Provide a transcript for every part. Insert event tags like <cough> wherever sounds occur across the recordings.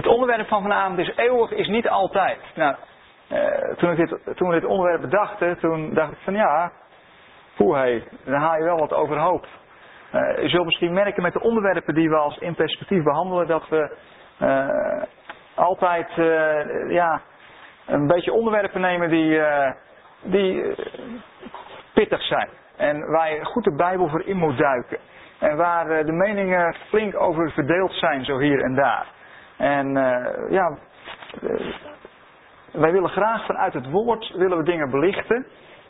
Het onderwerp van vanavond is eeuwig is niet altijd. Nou, eh, toen, toen we dit onderwerp bedachten, toen dacht ik van ja, poeh hé, dan haal je wel wat overhoop. Uh, je zult misschien merken met de onderwerpen die we als in perspectief behandelen, dat we uh, altijd uh, ja, een beetje onderwerpen nemen die, die pittig zijn. En waar je goed de Bijbel voor in moet duiken. En waar de meningen flink over verdeeld zijn, zo hier en daar. En ja, wij willen graag vanuit het woord willen we dingen belichten.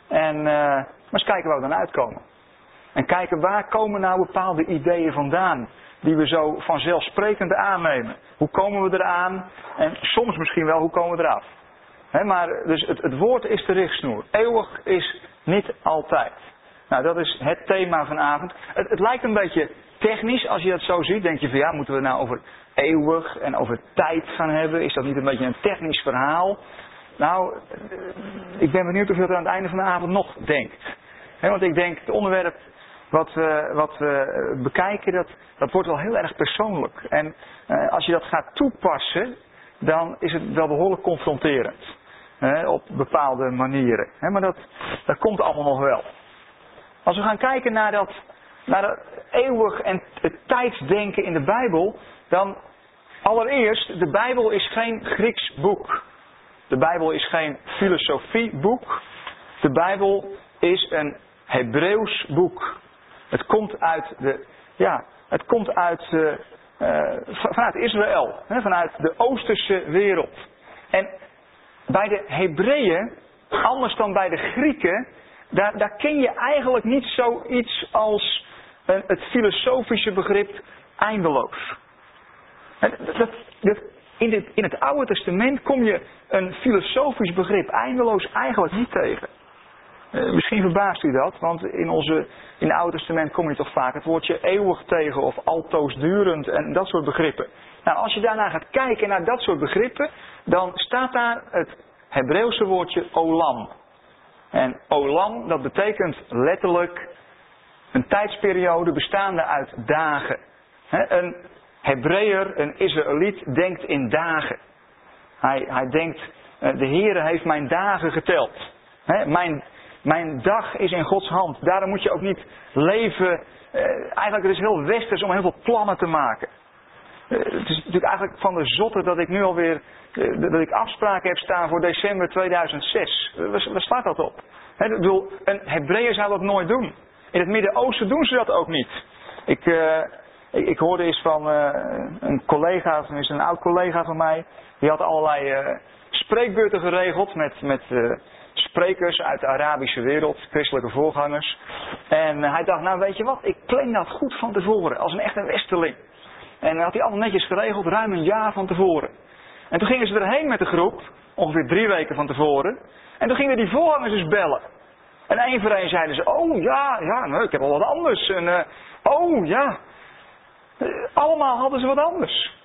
En maar eens kijken waar we dan uitkomen. En kijken waar komen nou bepaalde ideeën vandaan. Die we zo vanzelfsprekend aannemen. Hoe komen we eraan? En soms misschien wel, hoe komen we eraf? maar dus het, het woord is de richtsnoer. Eeuwig is niet altijd. Nou, dat is het thema vanavond. Het, het lijkt een beetje technisch als je dat zo ziet. Denk je van ja, moeten we nou over eeuwig en over tijd gaan hebben? Is dat niet een beetje een technisch verhaal? Nou, ik ben benieuwd of je dat aan het einde van de avond nog denkt. want ik denk, het onderwerp wat we, wat we bekijken, dat, dat wordt wel heel erg persoonlijk. En eh, als je dat gaat toepassen, dan is het wel behoorlijk confronterend. op bepaalde manieren. maar dat, dat komt allemaal nog wel. Als we gaan kijken naar dat, naar dat eeuwig en het tijdsdenken in de Bijbel, dan allereerst, de Bijbel is geen Grieks boek. De Bijbel is geen filosofieboek. De Bijbel is een Hebreeuws boek. Het komt uit de, ja, het komt uit, uh, vanuit Israël, hè, vanuit de Oosterse wereld. En bij de Hebreeën, anders dan bij de Grieken, daar, daar ken je eigenlijk niet zoiets als het filosofische begrip eindeloos. Dat, dat, in, in het Oude Testament kom je een filosofisch begrip eindeloos eigenlijk niet tegen. Uh, misschien verbaast u dat, want in, onze, in het Oude Testament kom je toch vaak het woordje eeuwig tegen of altoosdurend en dat soort begrippen. Nou, als je daarna gaat kijken naar dat soort begrippen, dan staat daar het Hebreeuwse woordje olam. En olam, dat betekent letterlijk een tijdsperiode bestaande uit dagen. een Hebreeër, een Israëliet, denkt in dagen. Hij, hij denkt, eh, de Heere heeft mijn dagen geteld. mijn, mijn dag is in Gods hand. Daarom moet je ook niet leven. Eh, eigenlijk het is heel westers om heel veel plannen te maken. Eh, het is natuurlijk eigenlijk van de zotte dat ik nu alweer eh, dat ik afspraken heb staan voor december 2006. Waar, slaat dat op? He, ik bedoel, een Hebreeër zou dat nooit doen. In het Midden-Oosten doen ze dat ook niet. Ik, ik, hoorde eens van uh, een collega, een oud collega van mij, die had allerlei uh, spreekbeurten geregeld met, met sprekers uit de Arabische wereld, christelijke voorgangers. En hij dacht, nou weet je wat, ik plan dat goed van tevoren, als een echte westerling. En dan had hij allemaal netjes geregeld, ruim een jaar van tevoren. En toen gingen ze erheen met de groep, ongeveer drie weken van tevoren. En toen gingen die voorgangers dus bellen. En één voor één zeiden ze, oh ja, ja, nee, ik heb al wat anders. En oh ja, allemaal hadden ze wat anders.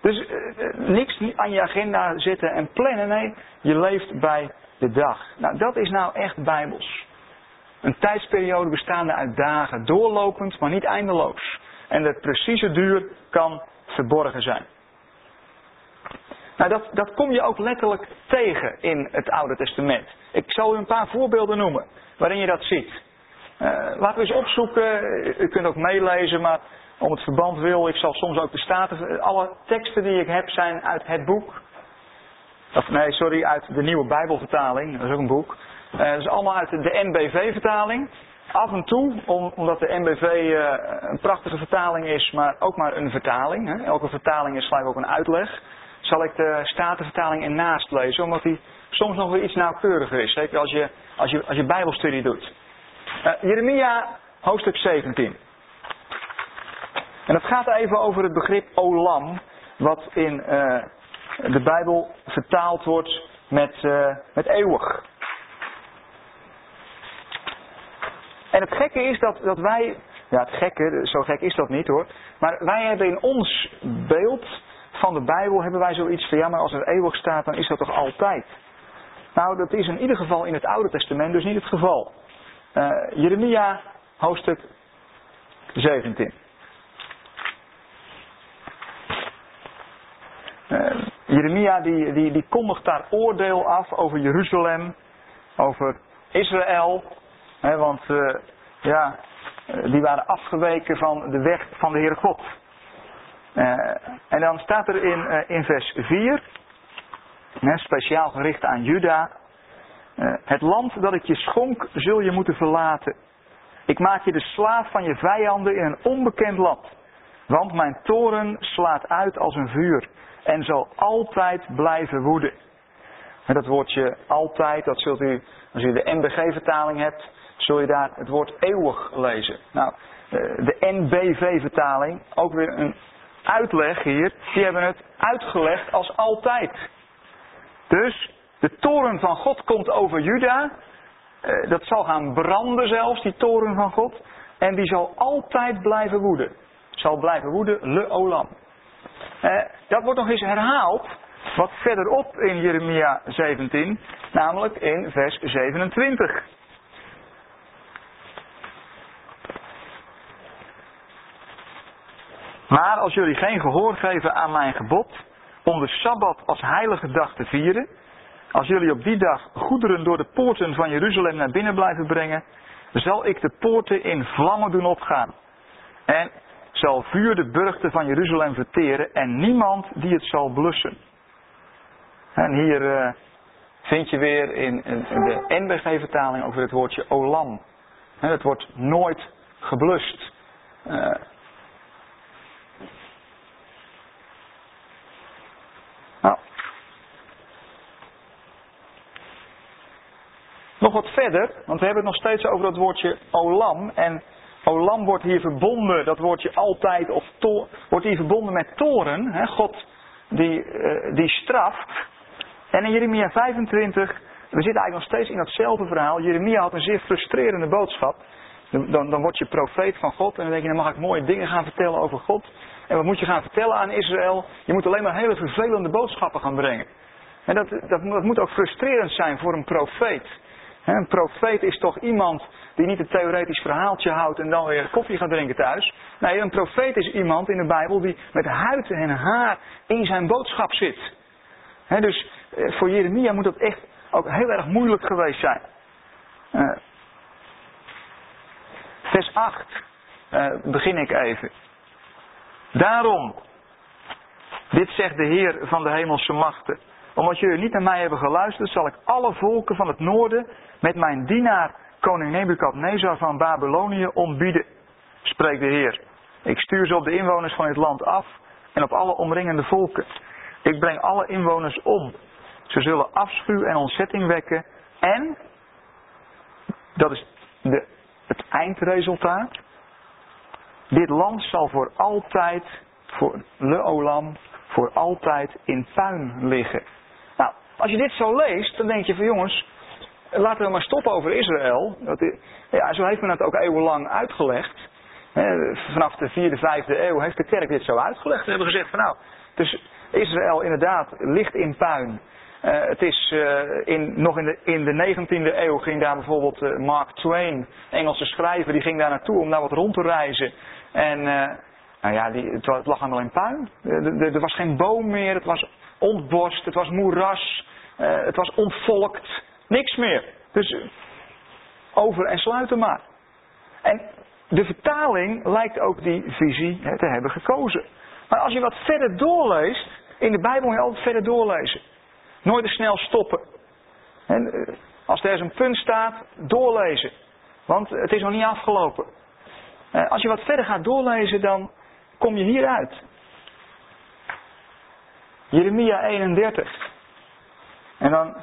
Dus uh, niks aan je agenda zitten en plannen, nee, je leeft bij de dag. Nou, dat is nou echt bijbels. Een tijdsperiode bestaande uit dagen, doorlopend, maar niet eindeloos. En de precieze duur kan verborgen zijn. Nou, dat, dat kom je ook letterlijk tegen in het Oude Testament. Ik zal u een paar voorbeelden noemen waarin je dat ziet. Uh, laten we eens opzoeken, u kunt ook meelezen, maar om het verband wil, ik zal soms ook de staten, alle teksten die ik heb zijn uit het boek. Of nee, sorry, uit de nieuwe Bijbelvertaling. Dat is ook een boek. Uh, dat is allemaal uit de NBV-vertaling. Af en toe, omdat de NBV eh, een prachtige vertaling is, maar ook maar een vertaling. Hè. Elke vertaling is gelijk ook een uitleg. Zal ik de Statenvertaling ernaast lezen, omdat die soms nog weer iets nauwkeuriger is. Zeker als je, als je, als je Bijbelstudie doet. Uh, Jeremia, hoofdstuk 17. En het gaat even over het begrip olam, wat in uh, de Bijbel vertaald wordt met, uh, met eeuwig. En het gekke is dat, dat wij, ja het gekke, zo gek is dat niet hoor, maar wij hebben in ons beeld van de Bijbel hebben wij zoiets van ja maar als er eeuwig staat dan is dat toch altijd. Nou dat is in ieder geval in het Oude Testament dus niet het geval. Uh, Jeremia hoofdstuk 17. Jeremia die, die, die kondigt daar oordeel af over Jeruzalem, over Israël. Hè, want uh, ja, die waren afgeweken van de weg van de Heere God. En dan staat er in, in vers 4, hè, speciaal gericht aan Juda. het land dat ik je schonk, zul je moeten verlaten. Ik maak je de slaaf van je vijanden in een onbekend land. Want mijn toren slaat uit als een vuur en zal altijd blijven woeden. En dat woordje altijd, dat zult u, als u de NBG-vertaling hebt, zul je daar het woord eeuwig lezen. Nou, de NBV-vertaling, ook weer een uitleg hier, die hebben het uitgelegd als altijd. Dus de toren van God komt over Juda. Eh, dat zal gaan branden zelfs, die toren van God. En die zal altijd blijven woeden. Zal blijven woeden, le olam. Eh, dat wordt nog eens herhaald, wat verderop in Jeremia 17, namelijk in vers 27. Maar als jullie geen gehoor geven aan mijn gebod, om de Sabbat als heilige dag te vieren, als jullie op die dag goederen door de poorten van Jeruzalem naar binnen blijven brengen, zal ik de poorten in vlammen doen opgaan. En zal vuur de burchten van Jeruzalem verteren en niemand die het zal blussen. En hier uh, vind je weer in, de NBG-vertaling over het woordje olam. het wordt nooit geblust. Uh, nou. Nog wat verder, want we hebben het nog steeds over dat woordje olam. En Olam wordt hier verbonden, dat woordje altijd, of wordt hier verbonden met toren. Hè? God die, uh, die straft. En in Jeremia 25, we zitten eigenlijk nog steeds in datzelfde verhaal. Jeremia had een zeer frustrerende boodschap. Dan, dan word je profeet van God en dan denk je, dan mag ik mooie dingen gaan vertellen over God. En wat moet je gaan vertellen aan Israël? Je moet alleen maar hele vervelende boodschappen gaan brengen. En dat, dat, dat moet ook frustrerend zijn voor een profeet. Een profeet is toch iemand die niet een theoretisch verhaaltje houdt en dan weer koffie gaat drinken thuis. Nee, een profeet is iemand in de Bijbel die met huid en haar in zijn boodschap zit. dus eh, voor Jeremia moet dat echt ook heel erg moeilijk geweest zijn. Uh, vers 8 uh, eh, begin ik even. Daarom, dit zegt de Heer van de hemelse machten omdat jullie niet naar mij hebben geluisterd, zal ik alle volken van het noorden met mijn dienaar koning Nebukadnezar van Babylonië ontbieden, spreekt de Heer. Ik stuur ze op de inwoners van het land af en op alle omringende volken. Ik breng alle inwoners om. Ze zullen afschuw en ontzetting wekken. En, dat is de, het eindresultaat, dit land zal voor altijd, voor Le Olam, voor altijd in puin liggen. Als je dit zo leest, dan denk je van jongens, laten we maar stoppen over Israël. Dat, ja, zo heeft men het ook eeuwenlang uitgelegd. Vanaf de vierde, vijfde eeuw heeft de kerk dit zo uitgelegd. Ze hebben gezegd van nou, dus Israël inderdaad ligt in puin. Uh, het is uh, in, nog in de, in de 19e eeuw ging daar bijvoorbeeld uh, Mark Twain, Engelse schrijver, die ging daar naartoe om daar wat rond te reizen. En nou ja, die, het lag allemaal in puin. Er was geen boom meer, het was ontborst, het was moeras, uh, het was ontvolkt, niks meer. Dus over en sluiten maar. En de vertaling lijkt ook die visie hè, te hebben gekozen. Maar als je wat verder doorleest, in de Bijbel moet je altijd verder doorlezen. Nooit te snel stoppen. En, uh, als er een punt staat, doorlezen. Want het is nog niet afgelopen. Als je wat verder gaat doorlezen, dan kom je hieruit. Jeremia 31. En dan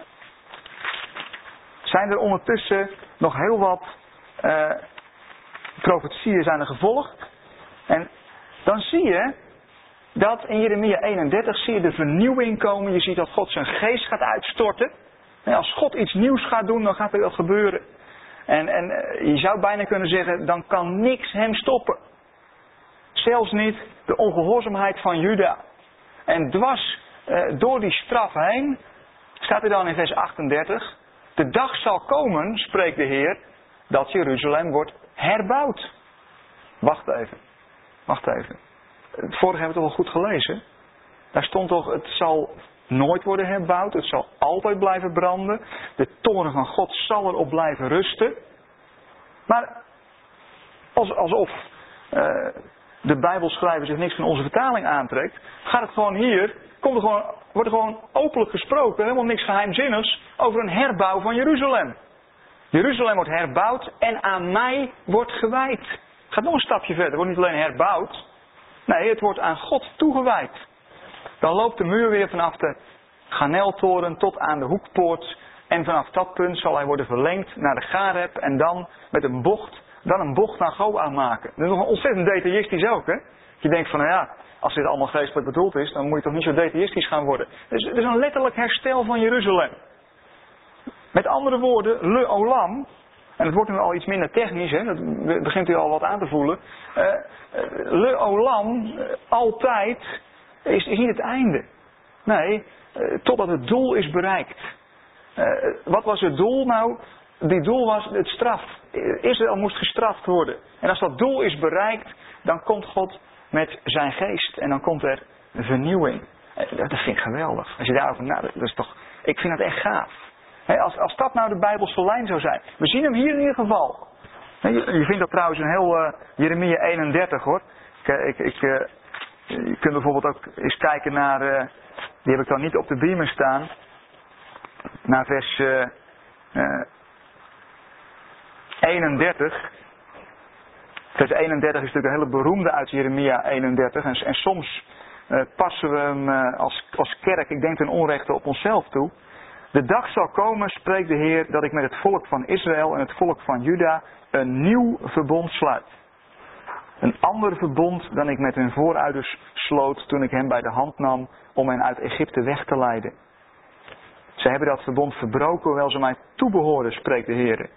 zijn er ondertussen nog heel wat uh, profetieën zijn er gevolgd. En dan zie je dat in Jeremia 31 zie je de vernieuwing komen. Je ziet dat God zijn geest gaat uitstorten. En als God iets nieuws gaat doen, dan gaat er dat gebeuren. En, en eh, je zou bijna kunnen zeggen, dan kan niks hem stoppen. Zelfs niet de ongehoorzaamheid van Juda. En dwars eh, door die straf heen, staat er dan in vers 38, de dag zal komen, spreekt de Heer, dat Jeruzalem wordt herbouwd. Wacht even, wacht even. Het vorige hebben we toch wel goed gelezen? Daar stond toch, het zal nooit worden herbouwd, het zal altijd blijven branden. De toren van God zal erop blijven rusten. Maar alsof uh, de Bijbelschrijver zich niks van onze vertaling aantrekt, gaat het gewoon hier, komt er gewoon, wordt er gewoon openlijk gesproken, helemaal niks geheimzinnigs, over een herbouw van Jeruzalem. Jeruzalem wordt herbouwd en aan mij wordt gewijd. Gaat nog een stapje verder. Het wordt niet alleen herbouwd. Nee, het wordt aan God toegewijd. Dan loopt de muur weer vanaf de Ganeltoren tot aan de hoekpoort. En vanaf dat punt zal hij worden verlengd naar de Gareb. En dan met een bocht, dan een bocht naar Goa maken. Dat is nog ontzettend detailistisch ook, hè? Je denkt van, nou ja, als dit allemaal geestelijk bedoeld is, dan moet je toch niet zo detailistisch gaan worden. Dus het is een letterlijk herstel van Jeruzalem. Met andere woorden, Le Olam, en het wordt nu al iets minder technisch, hè, dat begint u al wat aan te voelen. Uh, Le Olam, uh, altijd, is, niet het einde. Nee, totdat het doel is bereikt. wat was het doel nou? Die doel was het straf. Israël moest gestraft worden. En als dat doel is bereikt, dan komt God met zijn geest. En dan komt er vernieuwing. Dat vind ik geweldig. Als je daarover nadenkt, dat is toch, ik vind dat echt gaaf als, als dat nou de Bijbelse lijn zou zijn. We zien hem hier in ieder geval. je, vindt dat trouwens een heel uh, Jeremia 31 hoor. Ik, ik, ik uh, je kunt bijvoorbeeld ook eens kijken naar, die heb ik dan niet op de beamer staan, naar vers 31. Vers 31 is natuurlijk een hele beroemde uit Jeremia 31 en, soms passen we hem als, als kerk, ik denk ten onrechte, op onszelf toe. De dag zal komen, spreekt de Heer, dat ik met het volk van Israël en het volk van Juda een nieuw verbond sluit. Een ander verbond dan ik met hun voorouders sloot toen ik hen bij de hand nam om hen uit Egypte weg te leiden. Ze hebben dat verbond verbroken, hoewel ze mij toebehoren, spreekt de Heer.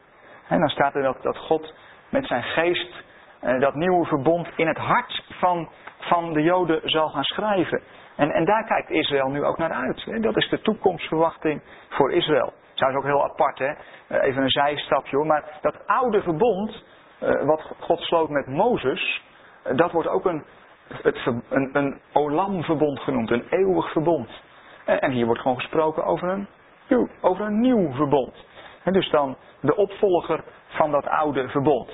En dan staat er dat, dat God met zijn geest eh, dat nieuwe verbond in het hart van, van de Joden zal gaan schrijven. En, en daar kijkt Israël nu ook naar uit. Hè? Dat is de toekomstverwachting voor Israël. is ook heel apart, hè? Eh, even een zijstapje hoor. Maar dat oude verbond, uh, wat God sloot met Mozes, dat wordt ook een, het, een, een Olam-verbond genoemd, een eeuwig verbond. En, en, hier wordt gewoon gesproken over over een nieuw verbond. Dus dan de opvolger van dat oude verbond.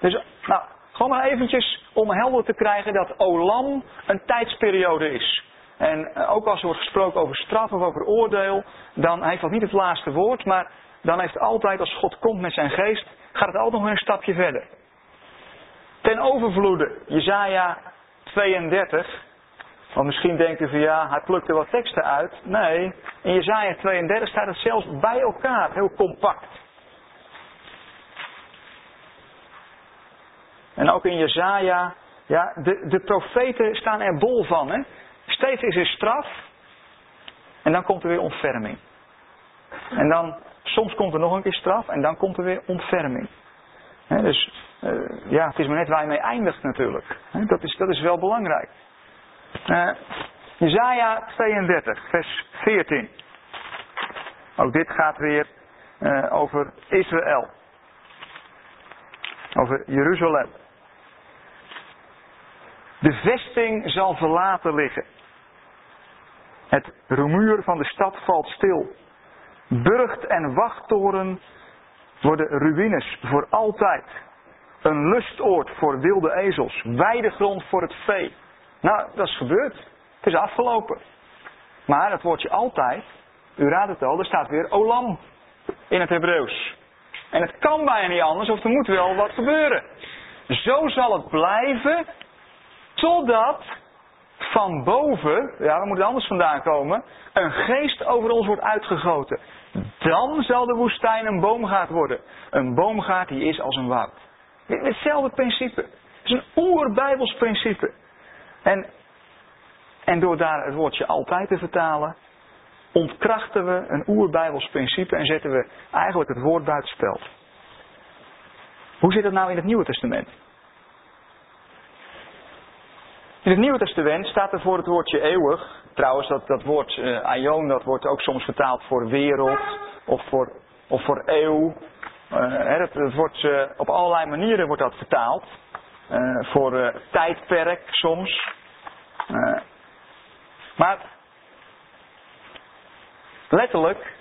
Dus, nou, gewoon maar eventjes om helder te krijgen dat Olam een tijdsperiode is. En eh, ook als er wordt gesproken over straf of over oordeel, dan heeft dat niet het laatste woord, maar dan heeft altijd, als God komt met zijn geest, gaat het altijd nog een stapje verder. Ten overvloede, Jezaja 32. Want misschien denkt u van ja, hij plukte wat teksten uit. Nee, in Jezaja 32 staat het zelfs bij elkaar, heel compact. En ook in Jezaja, ja, de, de profeten staan er bol van. Hè? Steeds is er straf. En dan komt er weer ontferming. En dan, soms komt er nog een keer straf en dan komt er weer ontferming. dus uh, ja, het is maar net waar je mee eindigt natuurlijk. dat, is, dat is wel belangrijk. Uh, Jezaja 32, vers 14. Ook dit gaat weer uh, over Israël. Over Jeruzalem. De vesting zal verlaten liggen. Het rumoer van de stad valt stil. Burcht en wachttoren worden ruïnes voor altijd. Een lustoord voor wilde ezels. Weidegrond voor het vee. Nou, dat is gebeurd. Het is afgelopen. Maar het woordje altijd, u raadt het al, er staat weer olam in het Hebreeuws. En het kan bijna niet anders, of er moet wel wat gebeuren. Zo zal het blijven Totdat van boven, ja, waar moet het anders vandaan komen? Een geest over ons wordt uitgegoten. Dan zal de woestijn een boomgaard worden. Een boomgaard die is als een woud. Hetzelfde principe. Het is een oerbijbels principe. En, en door daar het woordje altijd te vertalen, ontkrachten we een oerbijbels principe en zetten we eigenlijk het woord buitenspel. Hoe zit het nou in het Nieuwe Testament? In het Nieuwe Testament staat er voor het woordje eeuwig. Trouwens, dat, dat woord uh, aion, dat wordt ook soms vertaald voor wereld of voor, of voor eeuw. Dat, wordt, uh, op allerlei manieren wordt dat vertaald. Voor tijdperk soms. maar Maar letterlijk,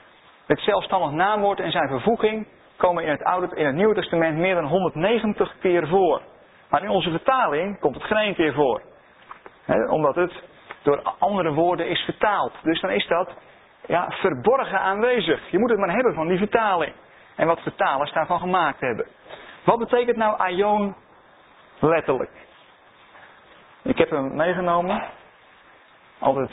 het zelfstandig naamwoord en zijn vervoeging komen in het, Oude, in het Nieuwe Testament meer dan 190 keer voor. Maar in onze vertaling komt het geen keer voor. omdat het door andere woorden is vertaald. Dus dan is dat ja, verborgen aanwezig. Je moet het maar hebben van die vertaling. En wat vertalers daarvan gemaakt hebben. Wat betekent nou aion letterlijk? Ik heb hem meegenomen. Altijd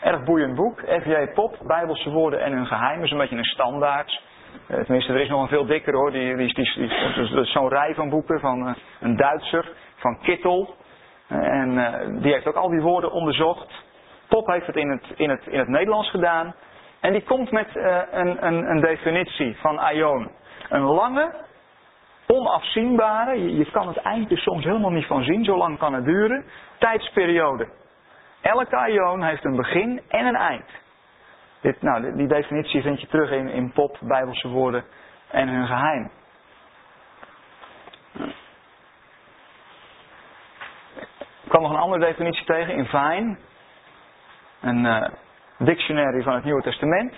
erg boeiend boek. F.J. Pop, Bijbelse woorden en hun geheim. is een beetje een standaard. Eh, tenminste, er is nog een veel dikker hoor. Die, die, die zo'n rij van boeken van uh, een Duitser, van Kittel. Uh, en die heeft ook al die woorden onderzocht. Pop heeft het in het, in het, in het Nederlands gedaan. En die komt met een, een, een definitie van aion. Een lange, onafzienbare, je, kan het eindje soms helemaal niet van zien, zo lang kan het duren, tijdsperiode. Elke aion heeft een begin en een eind. Dit, nou, die definitie vind je terug in, in Pop, Bijbelse woorden en hun geheim. Ik kwam nog een andere definitie tegen in Vine. Een uh, dictionary van het Nieuwe Testament.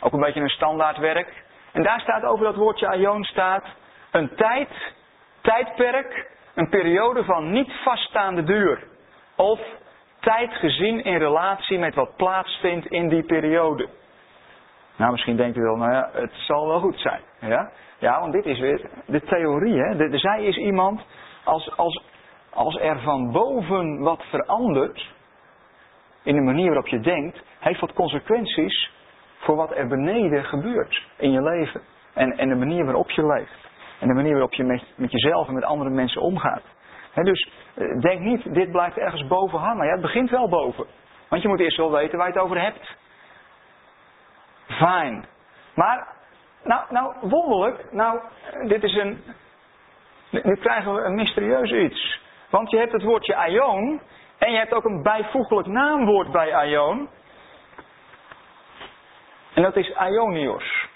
Ook een beetje een standaardwerk. En daar staat over dat woordje aion staat een tijd, tijdperk, een periode van niet vaststaande duur. Of tijd gezien in relatie met wat plaatsvindt in die periode. Nou, misschien denkt u wel, nou ja, het zal wel goed zijn. Ja, ja want dit is weer de theorie. Hè? De, zij is iemand, als, als, als er van boven wat verandert, in de manier waarop je denkt, heeft wat consequenties voor wat er beneden gebeurt in je leven. En, en de manier waarop je leeft. En de manier waarop je met, jezelf en met andere mensen omgaat dus eh, denk niet, dit blijft ergens boven hangen. Ja, het begint wel boven. Want je moet eerst wel weten waar je het over hebt. Fijn. Maar, nou, nou, wonderlijk. Nou, dit is een. Nu krijgen we een mysterieus iets. Want je hebt het woordje aion. En je hebt ook een bijvoeglijk naamwoord bij aion. En dat is aionios.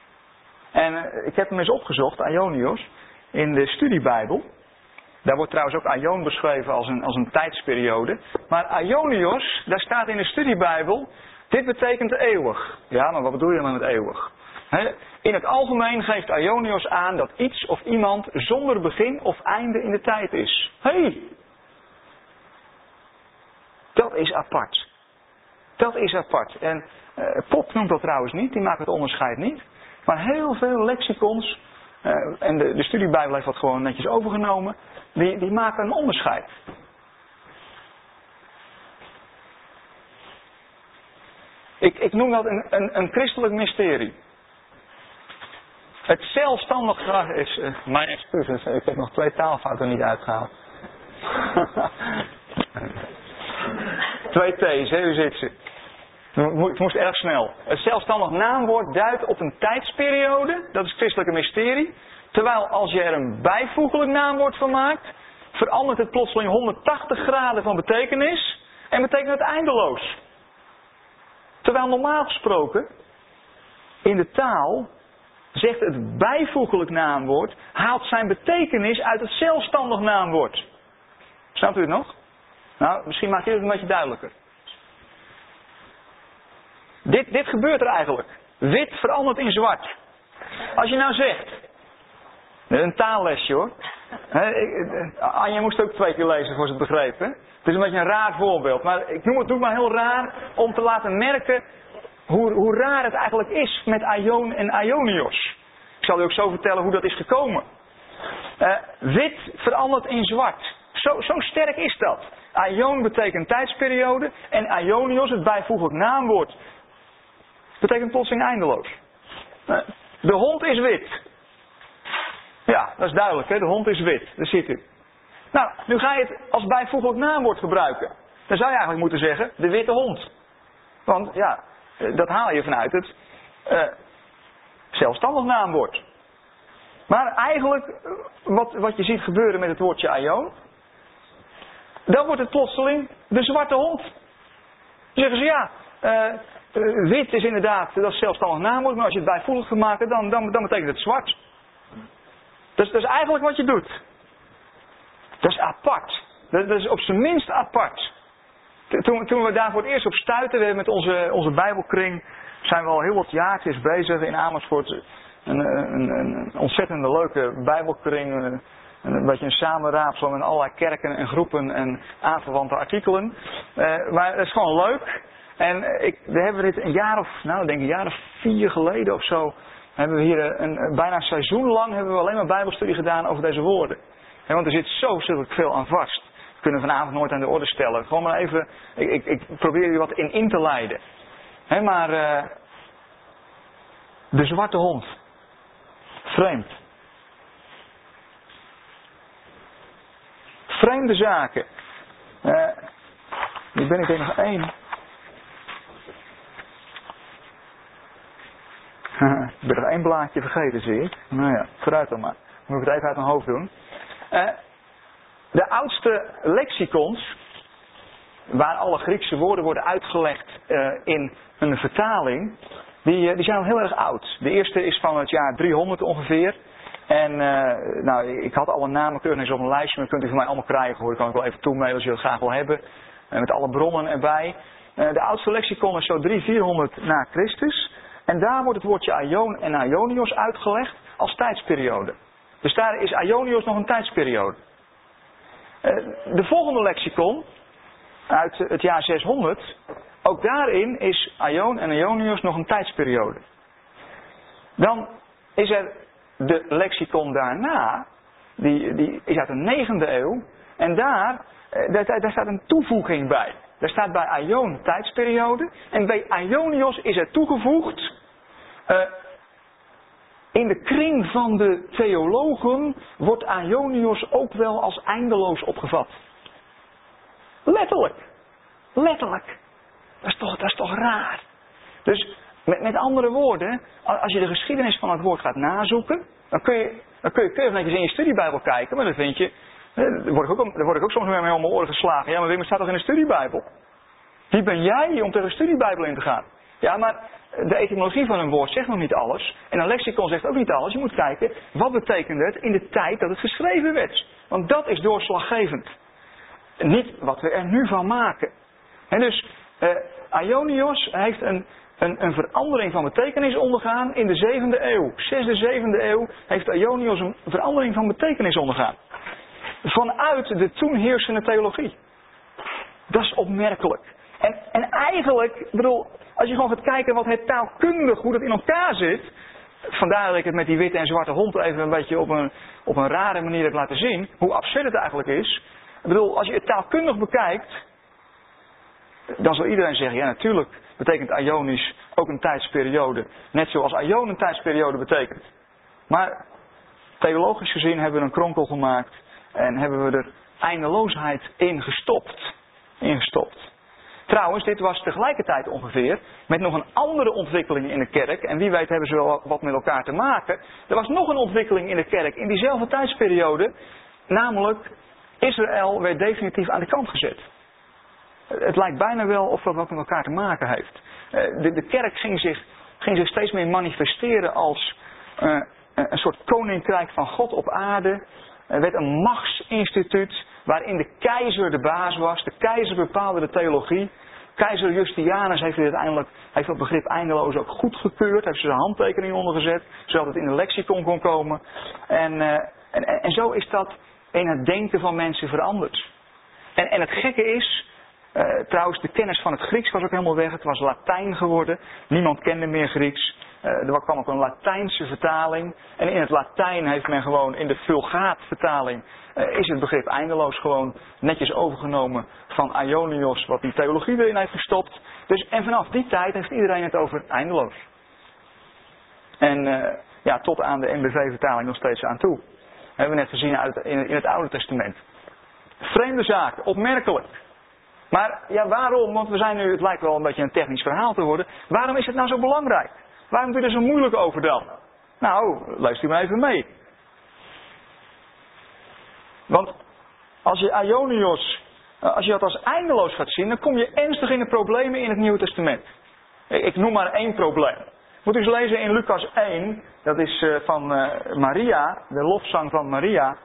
En eh, ik heb hem eens opgezocht, aionios, in de studiebijbel. Daar wordt trouwens ook Aion beschreven als een, als een tijdsperiode. Maar Aionios, daar staat in de studiebijbel, dit betekent eeuwig. Ja, maar wat bedoel je dan met eeuwig? in het algemeen geeft Aionios aan dat iets of iemand zonder begin of einde in de tijd is. Hé! Hey, dat is apart. Dat is apart. En uh, Pop noemt dat trouwens niet, die maakt het onderscheid niet. Maar heel veel lexicons, uh, en de, de studiebijbel heeft dat gewoon netjes overgenomen, die, die maken een onderscheid. Ik, ik noem dat een, een, christelijk mysterie. Het zelfstandig is. Uh, mijn excuses, ik heb nog twee taalfouten niet uitgehaald. <laughs> twee T's, hè, u zit ze. Het moest erg snel. Het zelfstandig naamwoord duidt op een tijdsperiode, dat is het christelijke mysterie. Terwijl als je er een bijvoeglijk naamwoord van maakt, verandert het plotseling 180 graden van betekenis en betekent het eindeloos. Terwijl normaal gesproken in de taal zegt het bijvoeglijk naamwoord haalt zijn betekenis uit het zelfstandig naamwoord. Snapt u het nog? Nou, misschien maak je het een beetje duidelijker. Dit, dit gebeurt er eigenlijk. Wit verandert in zwart. Als je nou zegt, een taallesje hoor. Anja moest ook twee keer lezen voor ze het? Het is een beetje een raar voorbeeld. Maar ik noem het ook maar heel raar om te laten merken hoe, hoe raar het eigenlijk is met Aion en Aionios. Ik zal u ook zo vertellen hoe dat is gekomen. Uh, wit verandert in zwart. Zo, zo sterk is dat. Aion betekent tijdsperiode en Aionios, het bijvoeglijk naamwoord, betekent plotseling eindeloos. De hond is wit. Ja, dat is duidelijk, hè? de hond is wit. Daar zit u. Nou, nu ga je het als bijvoeglijk naamwoord gebruiken. Dan zou je eigenlijk moeten zeggen, de witte hond. Want ja, dat haal je vanuit het uh, zelfstandig naamwoord. Maar eigenlijk, wat, wat je ziet gebeuren met het woordje aion, dan wordt het plotseling de zwarte hond. Dan zeggen ze ja, uh, wit is inderdaad, dat is zelfstandig naamwoord, maar als je het bijvoeglijk gaat maken, dan, dan, dan betekent het zwart. Dus dat is eigenlijk wat je doet. Dat is apart. Dat, is op zijn minst apart. toen, toen we daar voor het eerst op stuiten, we met onze, onze Bijbelkring, zijn we al heel wat jaartjes bezig in Amersfoort. Een, een, een ontzettende leuke Bijbelkring. Een beetje een samenraapsel met allerlei kerken en groepen en aanverwante artikelen. Uh, maar het is gewoon leuk. En ik, we hebben dit een jaar of, nou ik denk een jaar of vier geleden of zo, hebben we hier een, bijna een seizoen lang hebben we alleen maar bijbelstudie gedaan over deze woorden. want er zit zo verschrikkelijk veel aan vast. We kunnen vanavond nooit aan de orde stellen. Gewoon maar even, ik, ik, ik probeer u wat in in te leiden. maar uh, de zwarte hond. Vreemd. Vreemde zaken. Uh, ben ik er nog één. <laughs> ik ben nog één blaadje vergeten, zie ik. Nou ja, vooruit dan maar. Moet ik het even uit mijn hoofd doen. Uh, de oudste lexicons, waar alle Griekse woorden worden uitgelegd uh, in een vertaling, die, die zijn al heel erg oud. De eerste is van het jaar 300 ongeveer. En nou, ik had alle namen keurig op een lijstje, maar kunt u van mij allemaal krijgen hoor. Ik kan ik wel even toemailen als je dat graag wil hebben. Met alle bronnen erbij. De oudste lexicon is zo 300, 400 na Christus. En daar wordt het woordje Aion en Aionios uitgelegd als tijdsperiode. Dus daar is Aionios nog een tijdsperiode. De volgende lexicon, uit het jaar 600, ook daarin is Aion en Aionios nog een tijdsperiode. Dan is er de lexicon daarna, die, die is uit de negende eeuw. En eh, daar, daar staat een toevoeging bij. Daar staat bij Aion tijdsperiode. En bij Aionios is er toegevoegd. Uh, in de kring van de theologen wordt Aionios ook wel als eindeloos opgevat. Letterlijk. Letterlijk. Dat is toch, dat is toch raar. Dus met, met andere woorden, als je de geschiedenis van het woord gaat nazoeken, dan kun je, dan kun je keurig netjes in je studiebijbel kijken, maar dan vind je, daar word ik ook, word ook soms mee om mijn oren geslagen. Ja, maar Wim, het staat toch in de studiebijbel? Wie ben jij om tegen de studiebijbel in te gaan? Ja, maar de etymologie van een woord zegt nog niet alles. En een lexicon zegt ook niet alles. Je moet kijken, wat betekent het in de tijd dat het geschreven werd? Want dat is doorslaggevend. Niet wat we er nu van maken. En dus, eh, Ionios heeft een een, een verandering van betekenis ondergaan in de zevende eeuw. Zesde, zevende eeuw heeft Ionios een verandering van betekenis ondergaan. Vanuit de toen heersende theologie. Dat is opmerkelijk. En, en eigenlijk, bedoel, als je gewoon gaat kijken wat het taalkundig, hoe dat in elkaar zit. Vandaar dat ik het met die witte en zwarte hond even een beetje op een, op een rare manier heb laten zien. Hoe absurd het eigenlijk is. Ik bedoel, als je het taalkundig bekijkt. Dan zal iedereen zeggen, ja natuurlijk betekent Ionisch ook een tijdsperiode. Net zoals Ion een tijdsperiode betekent. Maar theologisch gezien hebben we een kronkel gemaakt en hebben we er eindeloosheid in gestopt. Ingestopt. Trouwens, dit was tegelijkertijd ongeveer met nog een andere ontwikkeling in de kerk. En wie weet hebben ze wel wat met elkaar te maken. Er was nog een ontwikkeling in de kerk in diezelfde tijdsperiode. Namelijk, Israël werd definitief aan de kant gezet. Het lijkt bijna wel of dat wat met elkaar te maken heeft. Eh, de, de kerk ging zich, ging steeds meer manifesteren als uh, een soort koninkrijk van God op aarde. Er werd een machtsinstituut waarin de keizer de baas was. De keizer bepaalde de theologie. Keizer Justianus heeft uiteindelijk heeft dat begrip eindeloos ook goedgekeurd. Heeft zijn handtekening ondergezet, zodat het in de lexicon kon komen. En, uh, en, en, zo is dat in het denken van mensen veranderd. En, en het gekke is, uh, trouwens, de kennis van het Grieks was ook helemaal weg. Het was Latijn geworden. Niemand kende meer Grieks. Uh, er kwam ook een Latijnse vertaling. En in het Latijn heeft men gewoon, in de Vulgaat-vertaling, uh, is het begrip eindeloos gewoon netjes overgenomen van Ionios, wat die theologie erin heeft gestopt. Dus, en vanaf die tijd heeft iedereen het over eindeloos. En ja, tot aan de NBV-vertaling nog steeds aan toe. Hebben we net gezien uit, in, het Oude Testament. Vreemde zaken, opmerkelijk. Maar ja, waarom? Want we zijn nu, het lijkt wel een beetje een technisch verhaal te worden. Waarom is het nou zo belangrijk? Waarom doe je er zo moeilijk over dan? Nou, luister maar even mee. Want als je Ionios, als je dat als eindeloos gaat zien, dan kom je ernstig in de problemen in het Nieuwe Testament. Ik noem maar één probleem. Moet u eens lezen in Lucas 1, dat is eh, van eh, Maria, de lofzang van Maria.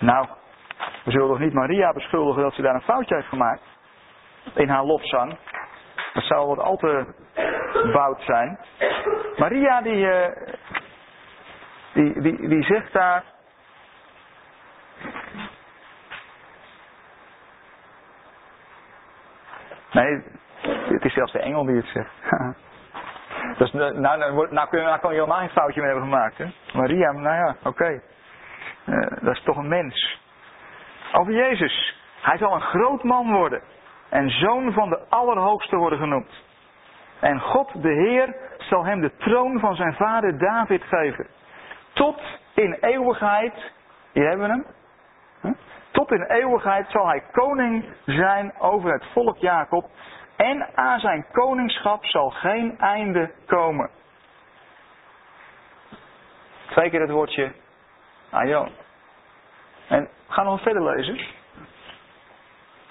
Nou, We zullen toch niet Maria beschuldigen dat ze daar een foutje heeft gemaakt? In haar lofzang. Dat zou wat al te bout zijn. Maria die, uh, die, die, die zegt daar. Nee, het is zelfs de engel die het zegt. <laughs> dus, nou, nou, nou, nou, kan je helemaal geen foutje meer hebben gemaakt. Hè? Maria, nou ja, oké. Uh, dat is toch een mens. Over Jezus. Hij zal een groot man worden. En zoon van de Allerhoogste worden genoemd. En God de Heer zal hem de troon van zijn vader David geven. Tot in eeuwigheid. Hier hebben we hem. Tot in eeuwigheid zal hij koning zijn over het volk Jacob. En aan zijn koningschap zal geen einde komen. Twee keer het woordje Aion. En we gaan nog verder lezen.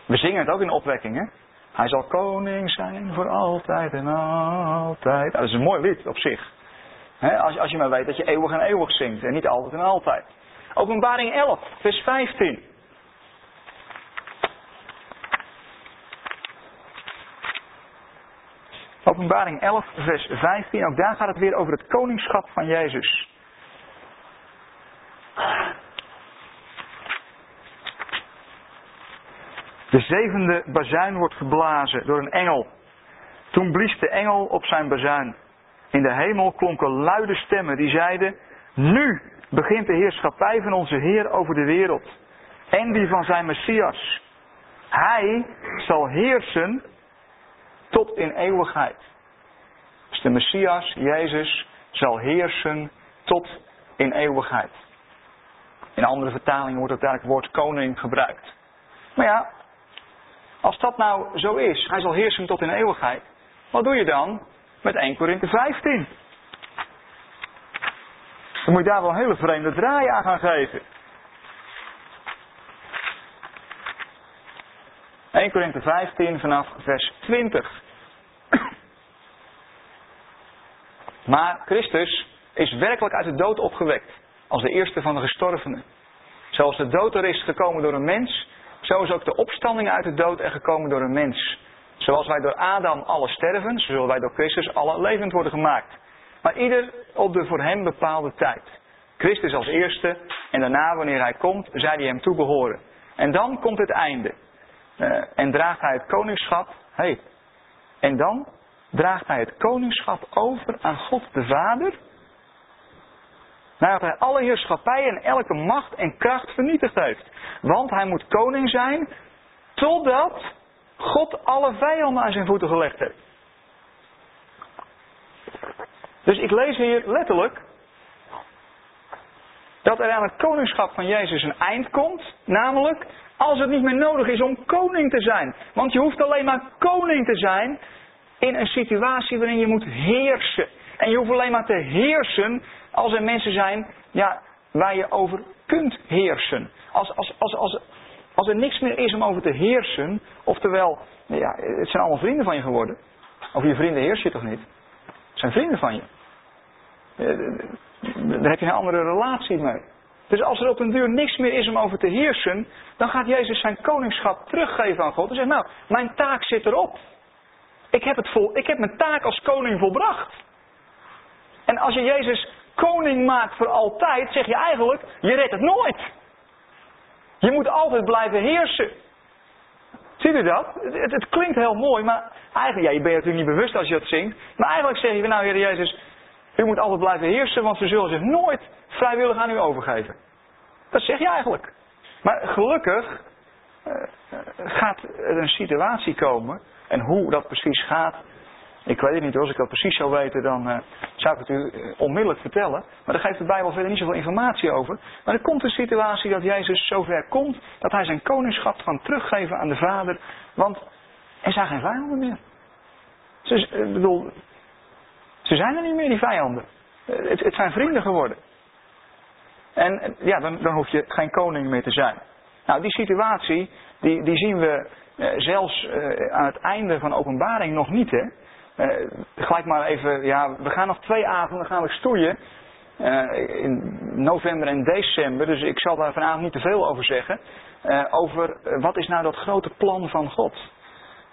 We zingen het ook in opwekkingen. Hij zal koning zijn voor altijd en altijd. dat is een mooi lied op zich. als, als je maar weet dat je eeuwig en eeuwig zingt en niet altijd en altijd. Openbaring 11, vers 15. Openbaring 11, vers 15. Ook daar gaat het weer over het koningschap van Jezus. De zevende bazuin wordt geblazen door een engel. Toen blies de engel op zijn bazuin. In de hemel klonken luide stemmen die zeiden: Nu begint de heerschappij van onze Heer over de wereld en die van zijn Messias. Hij zal heersen tot in eeuwigheid. Dus de Messias, Jezus, zal heersen tot in eeuwigheid. In andere vertalingen wordt ook het woord koning gebruikt. Maar ja, als dat nou zo is, hij zal heersen tot in eeuwigheid. Wat doe je dan met 1 Korinthe 15? Dan moet je daar wel een hele vreemde draai aan gaan geven. 1 Korinthe 15 vanaf vers 20. Maar Christus is werkelijk uit de dood opgewekt als de eerste van de gestorvenen. Zoals de dood er is gekomen door een mens, zo is ook de opstanding uit de dood er gekomen door een mens. Zoals wij door Adam alle sterven, zo zullen wij door Christus alle levend worden gemaakt. Maar ieder op de voor hem bepaalde tijd. Christus als eerste en daarna, wanneer hij komt, zij die hem toebehoren. En dan komt het einde. Uh, en draagt hij het koningschap. Hey, en dan draagt hij het koningschap over aan God de Vader. Nadat hij alle heerschappij en elke macht en kracht vernietigd heeft. Want hij moet koning zijn totdat God alle vijanden aan zijn voeten gelegd heeft. Dus ik lees hier letterlijk dat er aan het koningschap van Jezus een eind komt. Namelijk als het niet meer nodig is om koning te zijn. Want je hoeft alleen maar koning te zijn in een situatie waarin je moet heersen. En je hoeft alleen maar te heersen als er mensen zijn ja, waar je over kunt heersen. Als, als, als, als, als er niks meer is om over te heersen, oftewel, ja, het zijn allemaal vrienden van je geworden. Of je vrienden heers je toch niet? Het zijn vrienden van je. Daar heb je een andere relatie mee. Dus als er op een duur niks meer is om over te heersen, dan gaat Jezus zijn koningschap teruggeven aan God. En zegt, nou, mijn taak zit erop. Ik heb, het vol, ik heb mijn taak als koning volbracht. En als je Jezus koning maakt voor altijd, zeg je eigenlijk, je redt het nooit. Je moet altijd blijven heersen. Ziet u dat? Het, het, klinkt heel mooi, maar eigenlijk, ja, je bent natuurlijk niet bewust als je dat zingt. Maar eigenlijk zeg je, nou Heer Jezus, u moet altijd blijven heersen, want ze zullen zich nooit vrijwillig aan u overgeven. Dat zeg je eigenlijk. Maar gelukkig uh, gaat er een situatie komen, en hoe dat precies gaat, ik weet het niet Als ik dat precies zou weten, dan uh, zou ik het u uh, onmiddellijk vertellen. Maar daar geeft de Bijbel verder niet zoveel informatie over. Maar er komt een situatie dat Jezus zover komt dat hij zijn koningschap kan teruggeven aan de Vader. Want er zijn geen vijanden meer. Ze, uh, bedoel, ze zijn er niet meer, die vijanden. Het, het, zijn vrienden geworden. En ja, dan, dan hoef je geen koning meer te zijn. Nou, die situatie, die, die zien we zelfs aan het einde van openbaring nog niet, hè. Uh, gelijk maar even, ja, we gaan nog twee avonden gaan we stoeien. uh, in november en december, dus ik zal daar vanavond niet te veel over zeggen, uh, over wat is nou dat grote plan van God.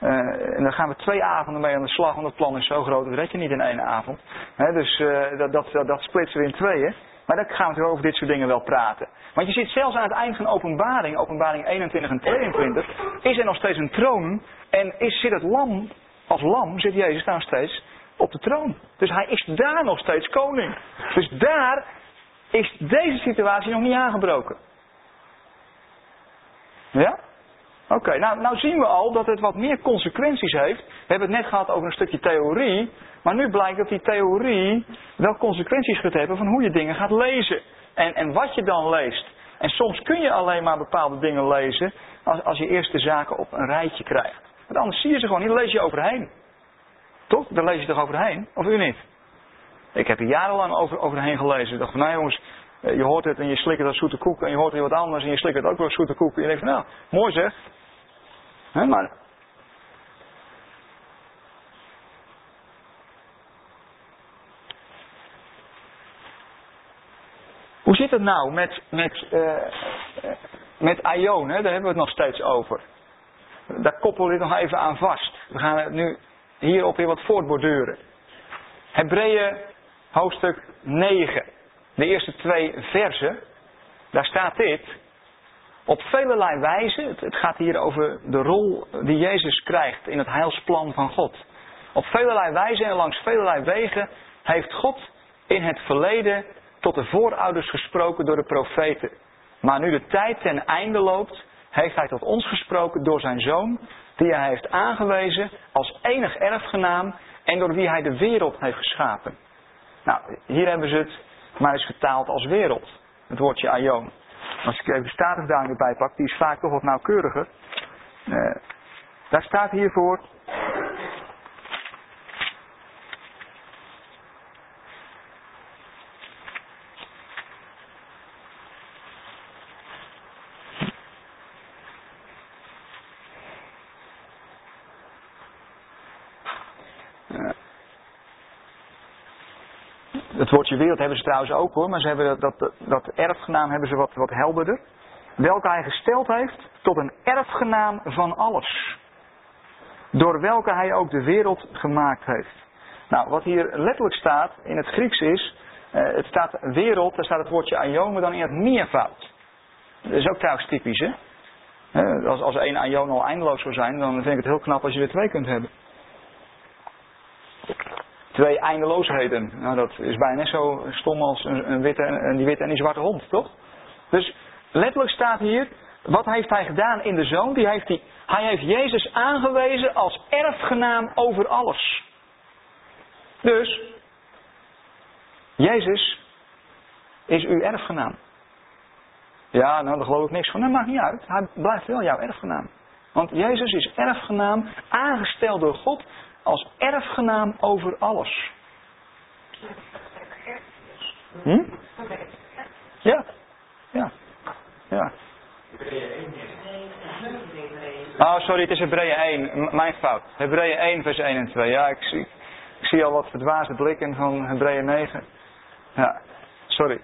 en daar gaan we twee avonden mee aan de slag, want het plan is zo groot, dat red je niet in één avond. dus dat, dat, dat, dat splitsen we in tweeën. Maar dan gaan we over dit soort dingen wel praten. Want je ziet zelfs aan het eind van openbaring, openbaring 21 en 22, is er nog steeds een troon. En is, zit het lam, als lam zit Jezus daar nog steeds op de troon. Dus hij is daar nog steeds koning. Dus daar is deze situatie nog niet aangebroken. Ja? Oké, nou, nou zien we al dat het wat meer consequenties heeft. We hebben het net gehad over een stukje theorie. Maar nu blijkt dat die theorie wel consequenties gaat hebben van hoe je dingen gaat lezen. En, en wat je dan leest. En soms kun je alleen maar bepaalde dingen lezen als, als je eerst de zaken op een rijtje krijgt. Want anders zie je ze gewoon niet, dan lees je overheen. Toch? Daar lees je toch overheen? Of u niet? Ik heb er jarenlang over, overheen gelezen. Ik dacht van, nou jongens, eh, je hoort het en je het als zoete koek. En je hoort weer wat anders en je slikt het ook wel zoete koek. En je denkt van, nou, mooi zeg. maar Hoe zit het nou met, met, uh, met Aion? Daar hebben we het nog steeds over. Daar koppelen we dit nog even aan vast. We gaan het nu hierop weer wat voortborduren. Hebreeën hoofdstuk 9. De eerste twee versen. Daar staat dit. Op velelei wijze, het gaat hier over de rol die Jezus krijgt in het heilsplan van God. Op velelei wijze en langs velelei wegen heeft God in het verleden tot de voorouders gesproken door de profeten. Maar nu de tijd ten einde loopt, heeft hij tot ons gesproken door zijn zoon, die hij heeft aangewezen als enig erfgenaam en door wie hij de wereld heeft geschapen. Nou, hier hebben ze het maar eens vertaald als wereld. Het woordje aion. Als ik even de statusduim erbij pak, die is vaak toch wat nauwkeuriger. Uh, daar staat hiervoor Woordje wereld hebben ze trouwens ook hoor, maar ze hebben dat, dat, dat erfgenaam hebben ze wat, wat helderder. Welke hij gesteld heeft tot een erfgenaam van alles. Door welke hij ook de wereld gemaakt heeft. Nou, wat hier letterlijk staat in het Grieks is, eh, het staat wereld, daar staat het woordje aion, maar dan in het meervoud. Dat is ook trouwens typisch hè. Eh, als, als één aion al eindeloos zou zijn, dan vind ik het heel knap als je er twee kunt hebben twee eindeloosheden. Nou, dat is bijna net zo stom als een, witte, een, die witte en die zwarte hond, toch? Dus letterlijk staat hier, wat heeft hij gedaan in de zoon? Die heeft hij, hij heeft Jezus aangewezen als erfgenaam over alles. Dus, Jezus is uw erfgenaam. Ja, nou daar geloof ik niks van. Dat maakt niet uit. Hij blijft wel jouw erfgenaam. Want Jezus is erfgenaam, aangesteld door God als erfgenaam over alles. Hm? Ja, ja, ja. Oh, sorry, het is Hebreeën 1. Mijn fout. Hebreeën 1, vers 1 en 2. Ja, ik zie, ik zie al wat verdwaasde blikken van Hebreeën 9. Ja, sorry.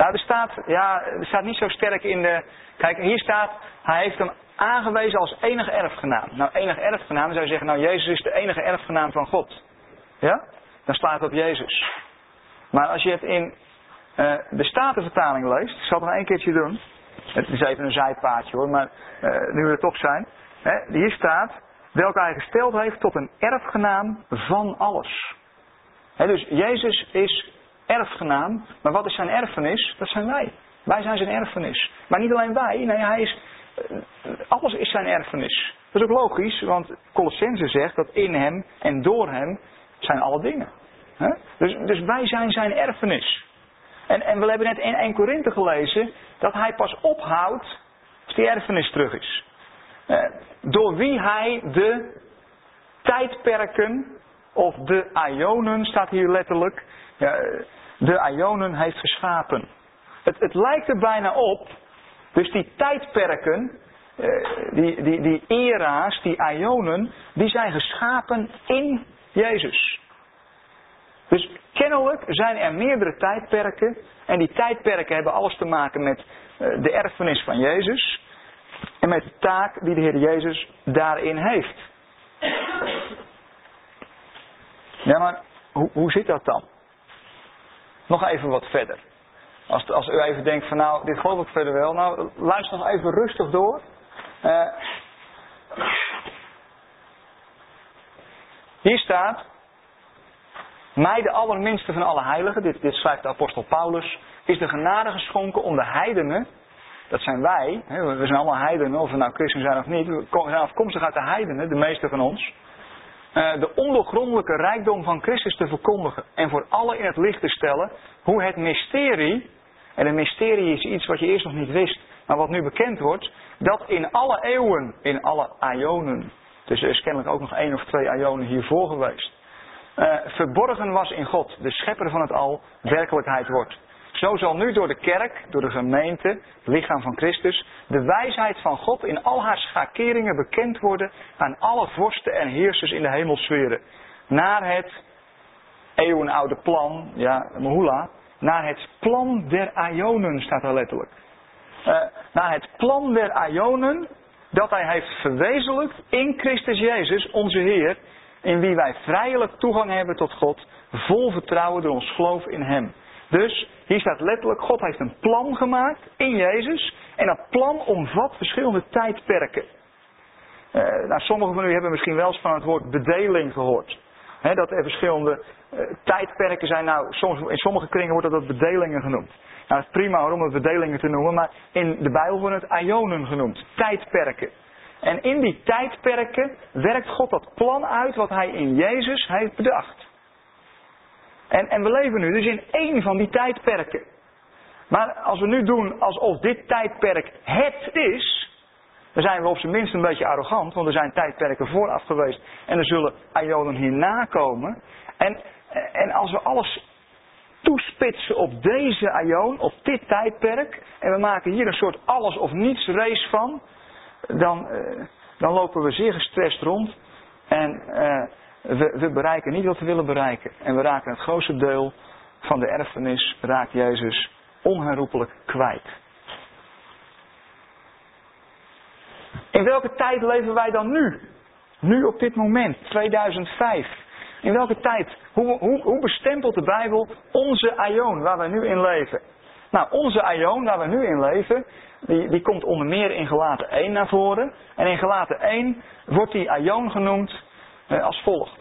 Nou, er staat, ja, staat niet zo sterk in de. Kijk, hier staat, hij heeft hem aangewezen als enige erfgenaam. Nou, enige erfgenaam, zou je zeggen, nou, Jezus is de enige erfgenaam van God. Ja? Dan slaat het op Jezus. Maar als je het in uh, de Statenvertaling leest, ik zal het nog één keertje doen. Het is even een zijpaadje hoor, maar uh, nu we er toch zijn. Hè, hier staat, welke hij gesteld heeft tot een erfgenaam van alles. Dus Jezus is erfgenaam, maar wat is zijn erfenis? Dat zijn wij. Wij zijn zijn erfenis. Maar niet alleen wij, nee, hij is alles is zijn erfenis. Dat is ook logisch, want Colossense zegt dat in hem en door hem zijn alle dingen. Dus, dus wij zijn zijn erfenis. En, en we hebben net in 1 Korinthe gelezen dat hij pas ophoudt als die erfenis terug is. Door wie hij de tijdperken of de Ionen, staat hier letterlijk, de Ionen heeft geschapen. Het, het lijkt er bijna op dus die tijdperken, eh, die, die, die era's, die ionen, die zijn geschapen in Jezus. Dus kennelijk zijn er meerdere tijdperken. En die tijdperken hebben alles te maken met eh, de erfenis van Jezus. En met de taak die de Heer Jezus daarin heeft. Ja, maar hoe, hoe zit dat dan? Nog even wat verder. Als, als u even denkt van nou, dit geloof ik verder wel. Nou, luister nog even rustig door. Uh, hier staat, mij de allerminste van alle heiligen, dit, schrijft de apostel Paulus, is de genade geschonken om de heidenen, dat zijn wij, we zijn allemaal heidenen, of we nou christen zijn of niet, we zijn afkomstig uit de heidenen, de meeste van ons, de ondoorgrondelijke rijkdom van Christus te verkondigen en voor alle in het licht te stellen hoe het mysterie, en een mysterie is iets wat je eerst nog niet wist, maar wat nu bekend wordt, dat in alle eeuwen, in alle aionen, dus er is kennelijk ook nog één of twee aionen hiervoor geweest, uh, verborgen was in God, de schepper van het al, werkelijkheid wordt. Zo zal nu door de kerk, door de gemeente, het lichaam van Christus, de wijsheid van God in al haar schakeringen bekend worden aan alle vorsten en heersers in de hemelsferen. Naar het eeuwenoude plan, ja, Mahula, naar het plan der Ionen staat er letterlijk. Uh, naar het plan der Ionen dat hij heeft verwezenlijkt in Christus Jezus, onze Heer, in wie wij vrijelijk toegang hebben tot God, vol vertrouwen door ons geloof in Hem. Dus hier staat letterlijk, God heeft een plan gemaakt in Jezus. En dat plan omvat verschillende tijdperken. Uh, nou, sommigen van u hebben misschien wel eens van het woord bedeling gehoord. dat er verschillende uh, tijdperken zijn. Nou, soms, in sommige kringen wordt dat bedelingen genoemd. Nou, het is prima om het bedelingen te noemen, maar in de Bijbel wordt het ionen genoemd. Tijdperken. En in die tijdperken werkt God dat plan uit wat hij in Jezus heeft bedacht. En, en we leven nu dus in één van die tijdperken. Maar als we nu doen alsof dit tijdperk het is, dan zijn we op zijn minst een beetje arrogant, want er zijn tijdperken vooraf geweest en er zullen Ionen hierna komen. En, en als we alles toespitsen op deze Ion, op dit tijdperk, en we maken hier een soort alles of niets race van, dan, uh, dan lopen we zeer gestrest rond en uh, we, we, bereiken niet wat we willen bereiken. En we raken het grootste deel van de erfenis, raakt Jezus onherroepelijk kwijt. In welke tijd leven wij dan nu? Nu op dit moment, 2005. In welke tijd? Hoe, hoe, hoe bestempelt de Bijbel onze aion waar we nu in leven? Nou, onze aion waar we nu in leven, die, die komt onder meer in gelaten 1 naar voren. En in gelaten 1 wordt die aion genoemd als volgt.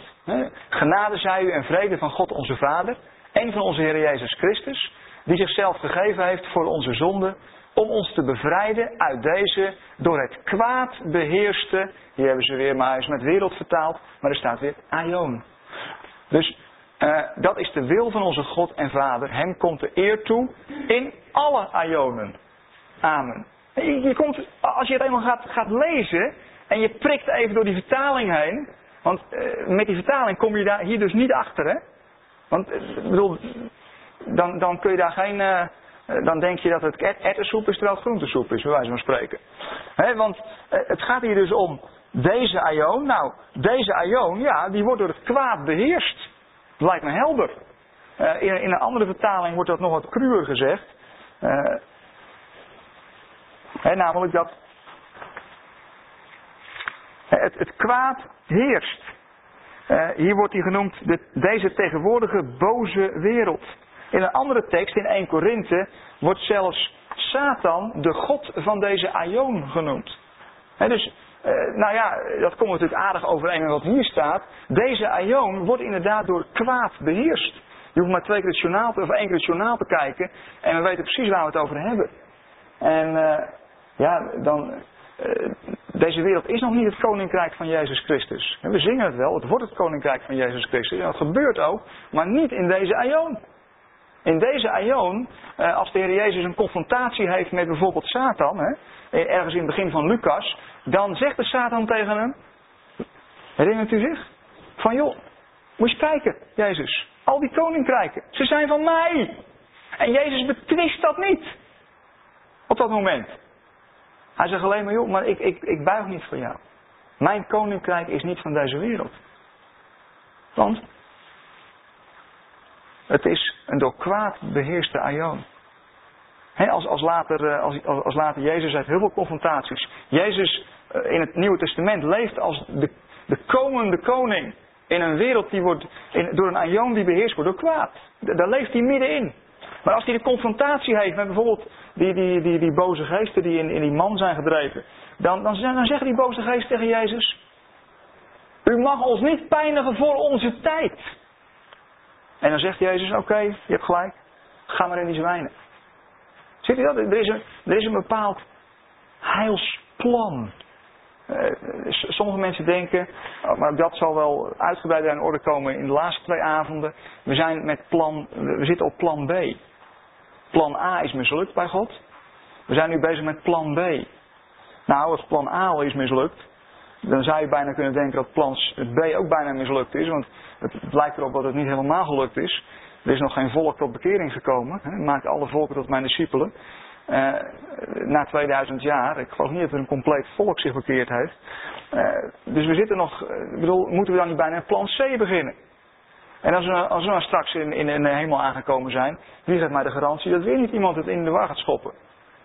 Genade zij u en vrede van God onze Vader en van onze Heer Jezus Christus, die zichzelf gegeven heeft voor onze zonde, om ons te bevrijden uit deze door het kwaad beheerste, hier hebben ze weer maar eens met wereld vertaald, maar er staat weer aion. Dus uh, dat is de wil van onze God en Vader. Hem komt de eer toe in alle aionen. Amen. Je, je komt, als je het eenmaal gaat, gaat lezen en je prikt even door die vertaling heen, want uh, met die vertaling kom je daar hier dus niet achter, hè? Want uh, bedoel, dan, dan kun je daar geen. Uh, dan denk je dat het ettersoep is terwijl het groentesoep is, bij wijze van spreken. He, want het gaat hier dus om deze aion. Nou, deze aion, ja, die wordt door het kwaad beheerst. Dat lijkt me helder. in, in, een andere vertaling wordt dat nog wat cruwer gezegd. He, namelijk dat het, kwaad heerst. Uh, hier wordt hij genoemd de, deze tegenwoordige boze wereld. In een andere tekst, in 1 Korinthe, wordt zelfs Satan de god van deze aion genoemd. dus, uh, nou ja, dat komt natuurlijk aardig overeen met wat hier staat. Deze aion wordt inderdaad door kwaad beheerst. Je hoeft maar twee keer het journaal, of één keer het journaal te kijken en we weten precies waar we het over hebben. En uh, ja, dan, deze wereld is nog niet het koninkrijk van Jezus Christus. En we zingen het wel, het wordt het koninkrijk van Jezus Christus. En dat gebeurt ook, maar niet in deze aion. In deze aion, uh, als de Heer Jezus een confrontatie heeft met bijvoorbeeld Satan, hè, ergens in het begin van Lucas, dan zegt de Satan tegen hem, herinnert u zich? Van joh, moet je kijken, Jezus, al die koninkrijken, ze zijn van mij. En Jezus betwist dat niet. Op dat moment. Hij zegt alleen maar, joh, maar ik, ik, ik buig niet voor jou. Mijn koninkrijk is niet van deze wereld. Want Het is een door kwaad beheerste aion. als, als, later, eh, als, als, later Jezus heeft heel veel confrontaties. Jezus eh, in het Nieuwe Testament leeft als de, de komende koning. In een wereld die wordt, in, door een aion die beheerst wordt door kwaad. Daar leeft hij middenin. Maar als hij de confrontatie heeft met bijvoorbeeld die, die, die, die boze geesten die in, in die man zijn gedreven. Dan, dan, zeggen die boze geesten tegen Jezus. U mag ons niet pijnigen voor onze tijd. En dan zegt Jezus, oké, je hebt gelijk, ga maar in die zwijnen. Ziet u dat? Er is een, er is een bepaald heilsplan. Uh, sommige mensen denken, oh, maar dat zal wel uitgebreider in orde komen in de laatste twee avonden. We zijn met plan, we zitten op plan B. Plan A is mislukt bij God. We zijn nu bezig met plan B. Nou, als plan A al is mislukt, dan zou je bijna kunnen denken dat plan B ook bijna mislukt is. Want het, lijkt erop dat het niet helemaal gelukt is. Er is nog geen volk tot bekering gekomen. Hè. Maakt alle volken tot mijn discipelen. Uh, na 2000 jaar. Ik geloof niet dat er een compleet volk zich bekeerd heeft. Uh, dus we zitten nog. Eh, ik bedoel, moeten we dan niet bijna plan C beginnen? En als we, als we nou straks in, in, de hemel aangekomen zijn, wie geeft mij de garantie dat weer niet iemand het in de war gaat schoppen?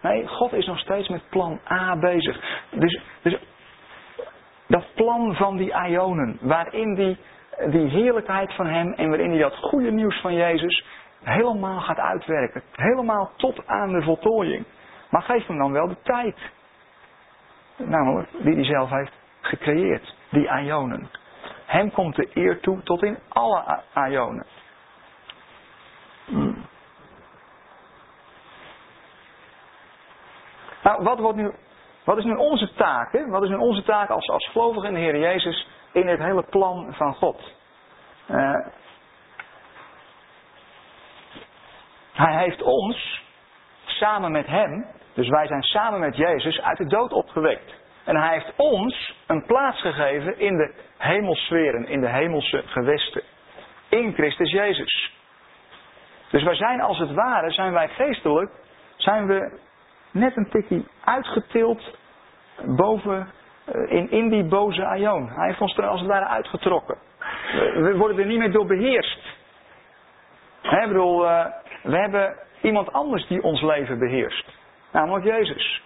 Nee, God is nog steeds met plan A bezig. Dus, dus dat plan van die Ionen, waarin die, die heerlijkheid van Hem en waarin hij dat goede nieuws van Jezus helemaal gaat uitwerken. Helemaal tot aan de voltooiing. Maar geef hem dan wel de tijd. Namelijk, die hij zelf heeft gecreëerd. Die Ionen. Hem komt de eer toe tot in alle. Hmm. Nou, wat, wordt nu, wat is nu onze taak? Hè? Wat is nu onze taak als, als gelovigen in de Heer Jezus in het hele plan van God? Uh, hij heeft ons, samen met Hem, dus wij zijn samen met Jezus, uit de dood opgewekt. En hij heeft ons een plaats gegeven in de hemelsferen, in de hemelse gewesten. In Christus Jezus. Dus wij zijn als het ware, zijn wij geestelijk, zijn we net een tikje uitgetild boven, eh, in, in die boze aion. Hij heeft ons er als het ware uitgetrokken. We worden er niet meer door beheerst. ik bedoel, eh, we hebben iemand anders die ons leven beheerst. Namelijk Jezus.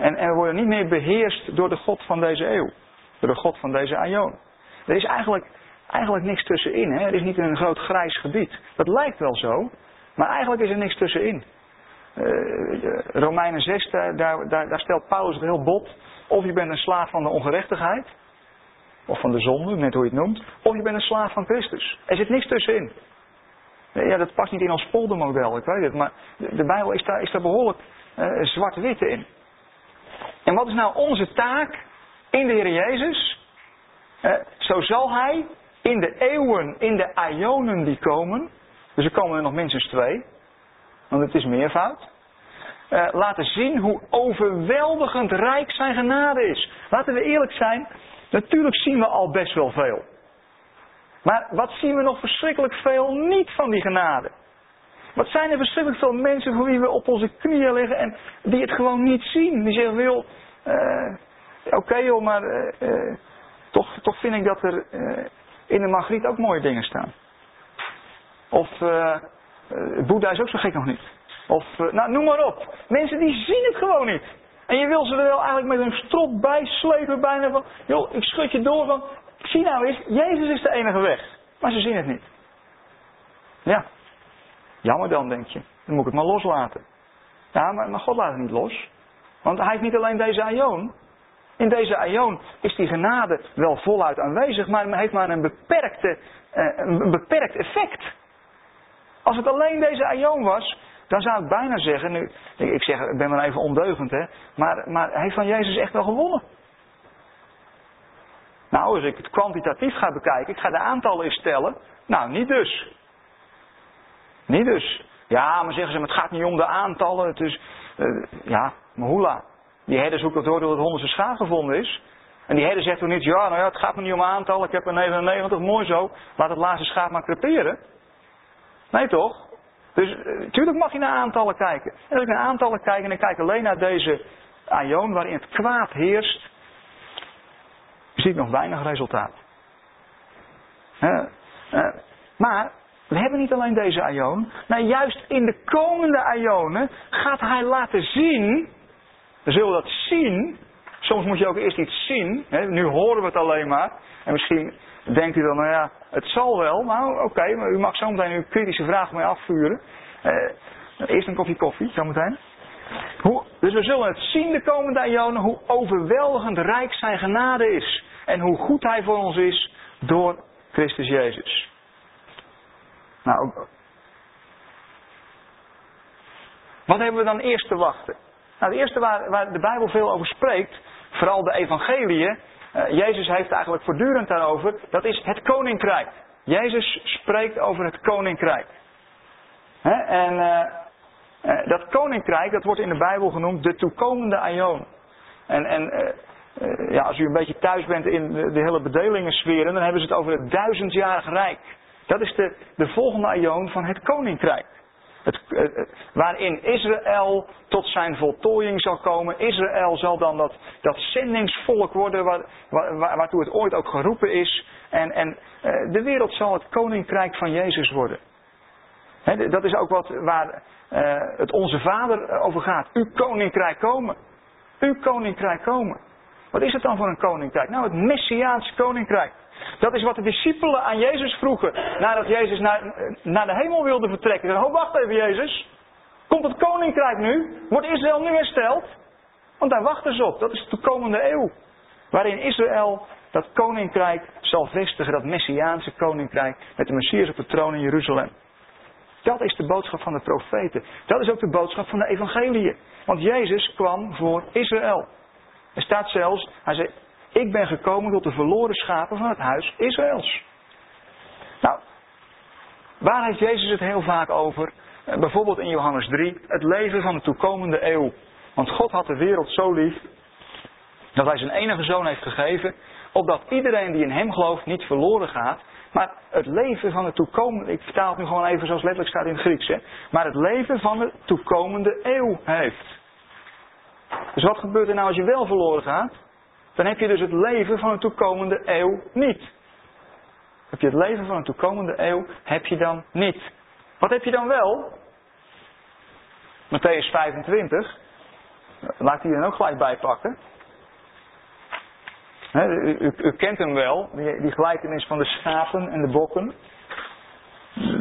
En, we worden niet meer beheerst door de God van deze eeuw. Door de God van deze aion. Er is eigenlijk, eigenlijk niks tussenin. Hè? Er is niet een groot grijs gebied. Dat lijkt wel zo. Maar eigenlijk is er niks tussenin. Uh, Romeinen 6, daar, daar, daar stelt Paulus het heel bot. Of je bent een slaaf van de ongerechtigheid. Of van de zonde, net hoe je het noemt. Of je bent een slaaf van Christus. Er zit niks tussenin. Ja, dat past niet in ons poldermodel, ik weet het. Maar de Bijbel is daar, is daar behoorlijk uh, zwart-wit in. En wat is nou onze taak in de Heer Jezus? Uh, zo zal Hij in de eeuwen, in de ionen die komen, dus er komen er nog minstens twee, want het is meervoud, uh, laten zien hoe overweldigend rijk zijn genade is. Laten we eerlijk zijn, natuurlijk zien we al best wel veel. Maar wat zien we nog verschrikkelijk veel niet van die genade? Wat zijn er verschrikkelijk veel mensen voor wie we op onze knieën liggen en die het gewoon niet zien. Die zeggen, wil, uh, oké joh, maar uh, toch, toch vind ik dat er in de Margriet ook mooie dingen staan. Of Boeddha is ook zo gek nog niet. Of, nou noem maar op. Mensen die zien het gewoon niet. En je wil ze er wel eigenlijk met een strop bij slepen bijna van, joh, ik schud je door van, zie nou eens, Jezus is de enige weg. Maar ze zien het niet. Ja. Jammer dan, denk je. Dan moet ik het maar loslaten. Ja, maar, God laat het niet los. Want hij heeft niet alleen deze aion. In deze aion is die genade wel voluit aanwezig, maar heeft maar een, beperkte, eh, een beperkt effect. Als het alleen deze aion was, dan zou ik bijna zeggen, nu, ik zeg, ik ben maar even ondeugend, hè, maar, maar heeft van Jezus echt wel gewonnen? Nou, als ik het kwantitatief ga bekijken, ik ga de aantallen eens stellen. Nou, niet dus. Niet dus. Ja, maar zeggen ze, maar het gaat niet om de aantallen. Het is, uh, ja, maar. Die herder zoekt het door dat het honderdste schaap gevonden is. En die herder zegt toch niet, ja, nou ja, het gaat me niet om aantallen. Ik heb er 99, mooi zo. Laat het laatste schaap maar creperen. Nee toch? Dus uh, mag je naar aantallen kijken. En als ik naar aantallen kijk en ik kijk alleen naar deze aion waarin het kwaad heerst, je ziet nog weinig resultaat. Uh, maar We hebben niet alleen deze aion. Nee, juist in de komende aionen gaat hij laten zien. We zullen dat zien. Soms moet je ook eerst iets zien. Hè? Nu horen we het alleen maar. En misschien denkt u dan, nou ja, het zal wel. Nou, oké, maar u mag zo meteen uw kritische vraag mee afvuren. Eh, eerst een kopje koffie, zometeen. Hoe, dus we zullen het zien de komende eonen, hoe overweldigend rijk zijn genade is. En hoe goed hij voor ons is door Christus Jezus. Nou, wat hebben we dan eerst te wachten? Nou, het eerste waar, waar de Bijbel veel over spreekt, vooral de evangeliën, uh, Jezus heeft eigenlijk voortdurend daarover, dat is het koninkrijk. Jezus spreekt over het koninkrijk. En uh, uh, dat koninkrijk, dat wordt in de Bijbel genoemd de toekomende aion. En, en ja, als u een beetje thuis bent in de, de hele bedelingensferen, dan hebben ze het over het duizendjarig rijk. Dat is de, de volgende aion van het koninkrijk. Het, waarin Israël tot zijn voltooiing zal komen. Israël zal dan dat, dat zendingsvolk worden waar, waar, waartoe het ooit ook geroepen is. En, en uh, de wereld zal het koninkrijk van Jezus worden. Dat is ook wat waar het onze Vader over gaat. Uw koninkrijk komen. Uw koninkrijk komen. Wat is het dan voor een koninkrijk? Nou, het Messiaans koninkrijk. Dat is wat de discipelen aan Jezus vroegen. Nadat Jezus naar, naar de hemel wilde vertrekken. Ze zeiden, oh wacht even Jezus. Komt het koninkrijk nu? Wordt Israël nu hersteld? Want daar wachten ze op. Dat is de toekomende eeuw. Waarin Israël dat koninkrijk zal vestigen. Dat Messiaanse koninkrijk. Met de Messias op de troon in Jeruzalem. Dat is de boodschap van de profeten. Dat is ook de boodschap van de evangeliën. Want Jezus kwam voor Israël. Er staat zelfs, hij zei, ik ben gekomen tot de verloren schapen van het huis Israëls. Nou, waar heeft Jezus het heel vaak over? Eh, bijvoorbeeld in Johannes 3, het leven van de toekomende eeuw. Want God had de wereld zo lief dat hij zijn enige zoon heeft gegeven, opdat iedereen die in hem gelooft niet verloren gaat, maar het leven van de toekomende, ik vertaal het nu gewoon even zoals letterlijk staat in het Grieks, hè, maar het leven van de toekomende eeuw heeft. Dus wat gebeurt er nou als je wel verloren gaat? Dan heb je dus het leven van een toekomende eeuw niet. Heb je het leven van een toekomende eeuw, heb je dan niet. Wat heb je dan wel? Matthäus 25. Laat die er ook gelijk bij pakken. u, u, u, kent hem wel, die, die gelijkenis van de schapen en de bokken.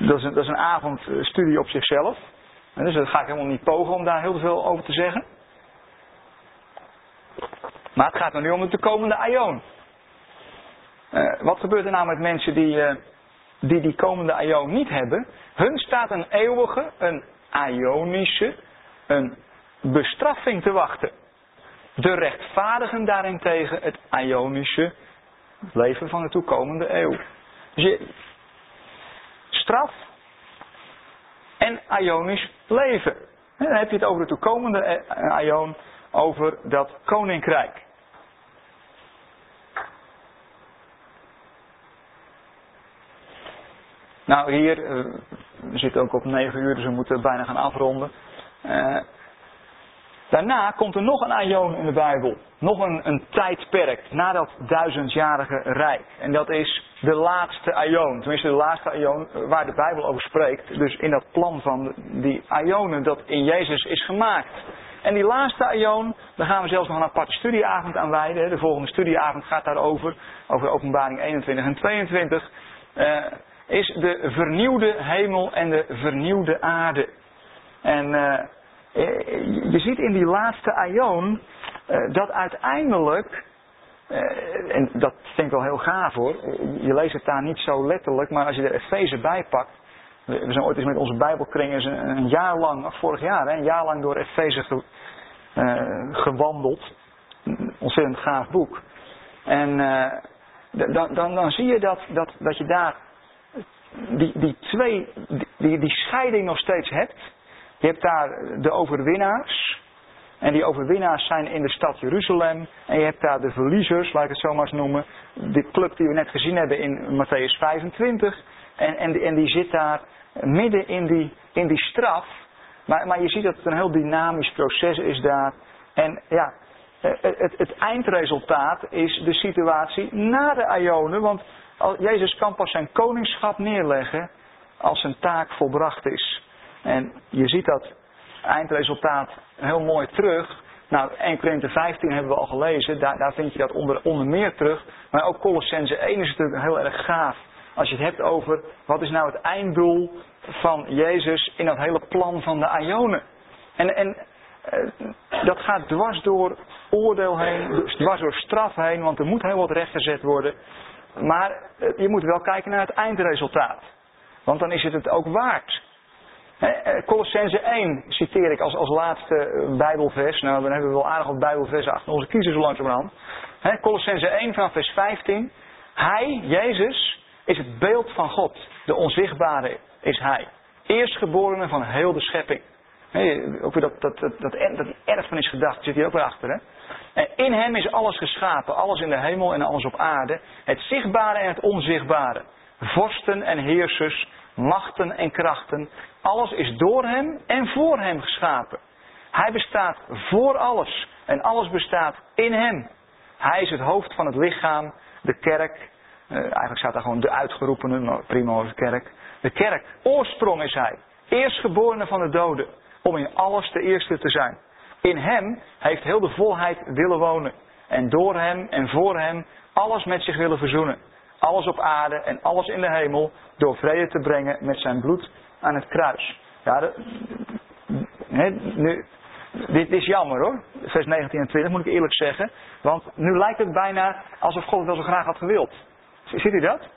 Dat is een, dat is een avondstudie op zichzelf. En dus dat ga ik helemaal niet pogen om daar heel veel over te zeggen. Maar het gaat nu om de toekomende aion. Uh, wat gebeurt er nou met mensen die, uh, die die komende aion niet hebben? Hun staat een eeuwige, een aionische, een bestraffing te wachten. De rechtvaardigen daarentegen het aionische leven van de toekomende eeuw. Dus je, straf en aionisch leven. En dan heb je het over de toekomende aion over dat koninkrijk. Nou, hier, uh, we zitten ook op 9 uur, dus we moeten bijna gaan afronden. Uh, daarna komt er nog een aion in de Bijbel. Nog een, een tijdperk na dat duizendjarige rijk. En dat is de laatste aion. Tenminste, de laatste aion waar de Bijbel over spreekt. Dus in dat plan van die aionen dat in Jezus is gemaakt. En die laatste aion, daar gaan we zelfs nog een aparte studieavond aan wijden. De volgende studieavond gaat daarover, over openbaring 21 en 22. Uh, is de vernieuwde hemel en de vernieuwde aarde. En uh, je ziet in die laatste aion uh, dat uiteindelijk, en dat vind ik wel heel gaaf hoor, je leest het daar niet zo letterlijk, maar als je de Efeze bijpakt, we zijn ooit eens met onze Bijbelkringen een, een jaar lang, vorig jaar, hè, een jaar lang door Efeze ge, gewandeld. Ontzettend gaaf boek. En dan, dan, dan zie je dat, dat, dat je daar die, die twee, die, die scheiding nog steeds hebt. Je hebt daar de overwinnaars. En die overwinnaars zijn in de stad Jeruzalem. En je hebt daar de verliezers, laat ik het zo maar eens noemen. De club die we net gezien hebben in Matthäus 25. En, en, en die zit daar midden in die, in die straf. Maar, maar je ziet dat het een heel dynamisch proces is daar. En ja, het, het, het eindresultaat is de situatie na de Ionen. Want Jezus kan pas zijn koningschap neerleggen als zijn taak volbracht is. En je ziet dat eindresultaat heel mooi terug. Nou, 1 Korinthe 15 hebben we al gelezen, daar, daar vind je dat onder, onder meer terug. Maar ook Colossense 1 is natuurlijk heel erg gaaf. Als je het hebt over wat is nou het einddoel van Jezus in dat hele plan van de Ionen. En, en eh, dat gaat dwars door oordeel heen, dwars door straf heen, want er moet heel wat rechtgezet worden. Maar eh, je moet wel kijken naar het eindresultaat. Want dan is het het ook waard. Eh, Colossense 1 citeer ik als, als laatste Bijbelvers. Nou, dan hebben we wel aardig wat Bijbelversen achter onze kiezen zo langzamerhand. Colossense 1 van vers 15. Hij, Jezus, is het beeld van God. De onzichtbare is Hij. Eerstgeborene van heel de schepping. Ook weer dat, dat, dat, dat, dat erfenis gedacht zit hier ook weer achter. Hè? En in hem is alles geschapen, alles in de hemel en alles op aarde. Het zichtbare en het onzichtbare. Vorsten en heersers, machten en krachten. Alles is door hem en voor hem geschapen. Hij bestaat voor alles en alles bestaat in hem. Hij is het hoofd van het lichaam, de kerk. Eh, eigenlijk staat daar gewoon de uitgeroepene, maar prima de kerk. De kerk, oorsprong is hij. Eerstgeborene van de doden om in alles de eerste te zijn. In hem heeft heel de volheid willen wonen. En door hem en voor hem alles met zich willen verzoenen. Alles op aarde en alles in de hemel door vrede te brengen met zijn bloed aan het kruis. Ja, nu, dit is jammer hoor, vers 19 en 20 moet ik eerlijk zeggen. Want nu lijkt het bijna alsof God het wel zo graag had gewild. Ziet u dat?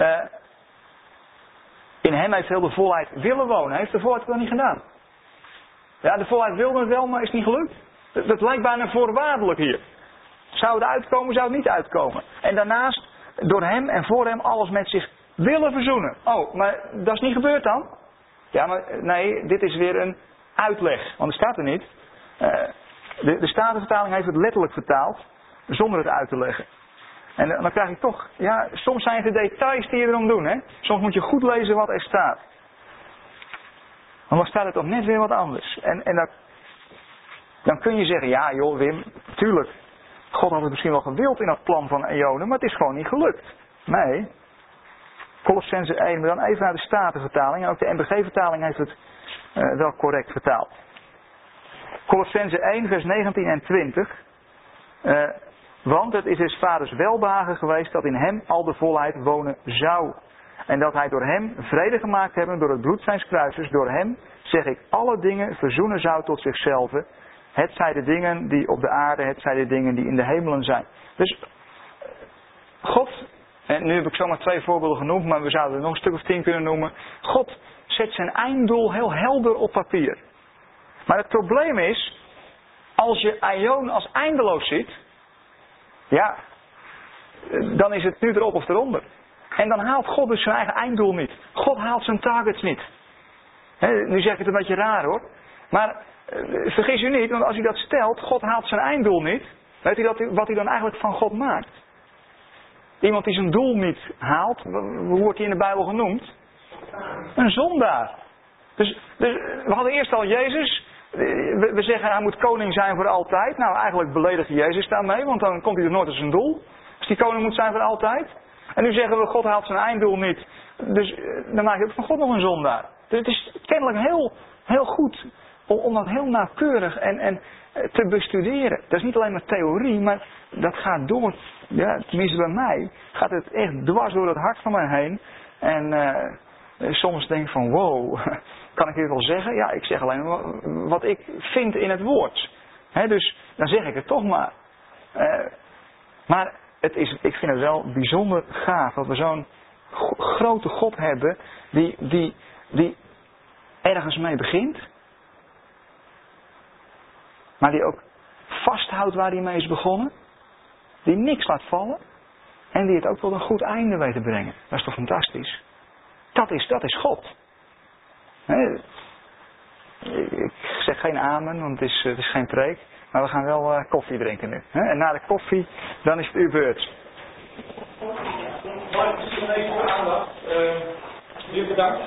Uh, in hem heeft heel de volheid willen wonen. Hij heeft de volheid wel niet gedaan. Ja, de volheid wilde het wel, maar is niet gelukt. Dat, lijkt bijna voorwaardelijk hier. Zou het uitkomen, zou het niet uitkomen. En daarnaast, door hem en voor hem alles met zich willen verzoenen. Oh, maar dat is niet gebeurd dan? Ja, maar nee, dit is weer een uitleg. Want het staat er niet. Uh, de, de Statenvertaling heeft het letterlijk vertaald, zonder het uit te leggen. En dan krijg ik toch, ja, soms zijn het de details die je erom doen, hè. Soms moet je goed lezen wat er staat. Maar dan staat het toch net weer wat anders. En, en dat, dan kun je zeggen, ja joh Wim, tuurlijk. God had het misschien wel gewild in dat plan van Eonen, maar het is gewoon niet gelukt. Nee. Colossense 1, maar dan even naar de Statenvertaling. En ook de MBG-vertaling heeft het uh, wel correct vertaald. Colossense 1, vers 19 en 20. Uh, eh, want het is des vaders welbehagen geweest dat in hem al de volheid wonen zou. En dat hij door hem vrede gemaakt hebben door het bloed zijns kruisers. Door hem, zeg ik, alle dingen verzoenen zou tot zichzelf. Het zijn de dingen die op de aarde, het zijn de dingen die in de hemelen zijn. Dus God, en nu heb ik zomaar twee voorbeelden genoemd, maar we zouden er nog een stuk of tien kunnen noemen. God zet zijn einddoel heel helder op papier. Maar het probleem is, als je Aion als eindeloos ziet, ja, dan is het nu erop of eronder. En dan haalt God dus zijn eigen einddoel niet. God haalt zijn targets niet. nu zeg ik het een beetje raar hoor. Maar eh, vergis u niet, want als u dat stelt, God haalt zijn einddoel niet. Weet u dat, wat hij dan eigenlijk van God maakt? Iemand die zijn doel niet haalt, hoe wordt hij in de Bijbel genoemd? Een zondaar. Dus, dus we hadden eerst al Jezus. We, we zeggen hij moet koning zijn voor altijd. Nou, eigenlijk beledigt Jezus daarmee, want dan komt hij er nooit als zijn doel. Als die koning moet zijn voor altijd. En nu zeggen we, God haalt zijn einddoel niet. Dus eh, dan maak je ook van God nog een zondaar. Dus het is kennelijk heel, heel goed om, dat heel nauwkeurig en, en eh, te bestuderen. Dat is niet alleen maar theorie, maar dat gaat door, ja, tenminste bij mij, gaat het echt dwars door het hart van mij heen. En uh, soms denk ik van, wow, <laughs> kan ik dit wel zeggen? Ja, ik zeg alleen wat ik vind in het woord. dus dan zeg ik het toch maar. Maar het is, ik vind het wel bijzonder gaaf dat we zo'n grote God hebben die, die, die ergens mee begint, maar die ook vasthoudt waar hij mee is begonnen, die niks laat vallen en die het ook tot een goed einde weet te brengen. Dat is toch fantastisch? Dat is, dat is God. ik zeg geen amen, want het is, het is geen preek. Maar we gaan wel uh, koffie drinken nu. Hè? En na de koffie, dan is het uw beurt. Mark, aandacht. Uh, bedankt.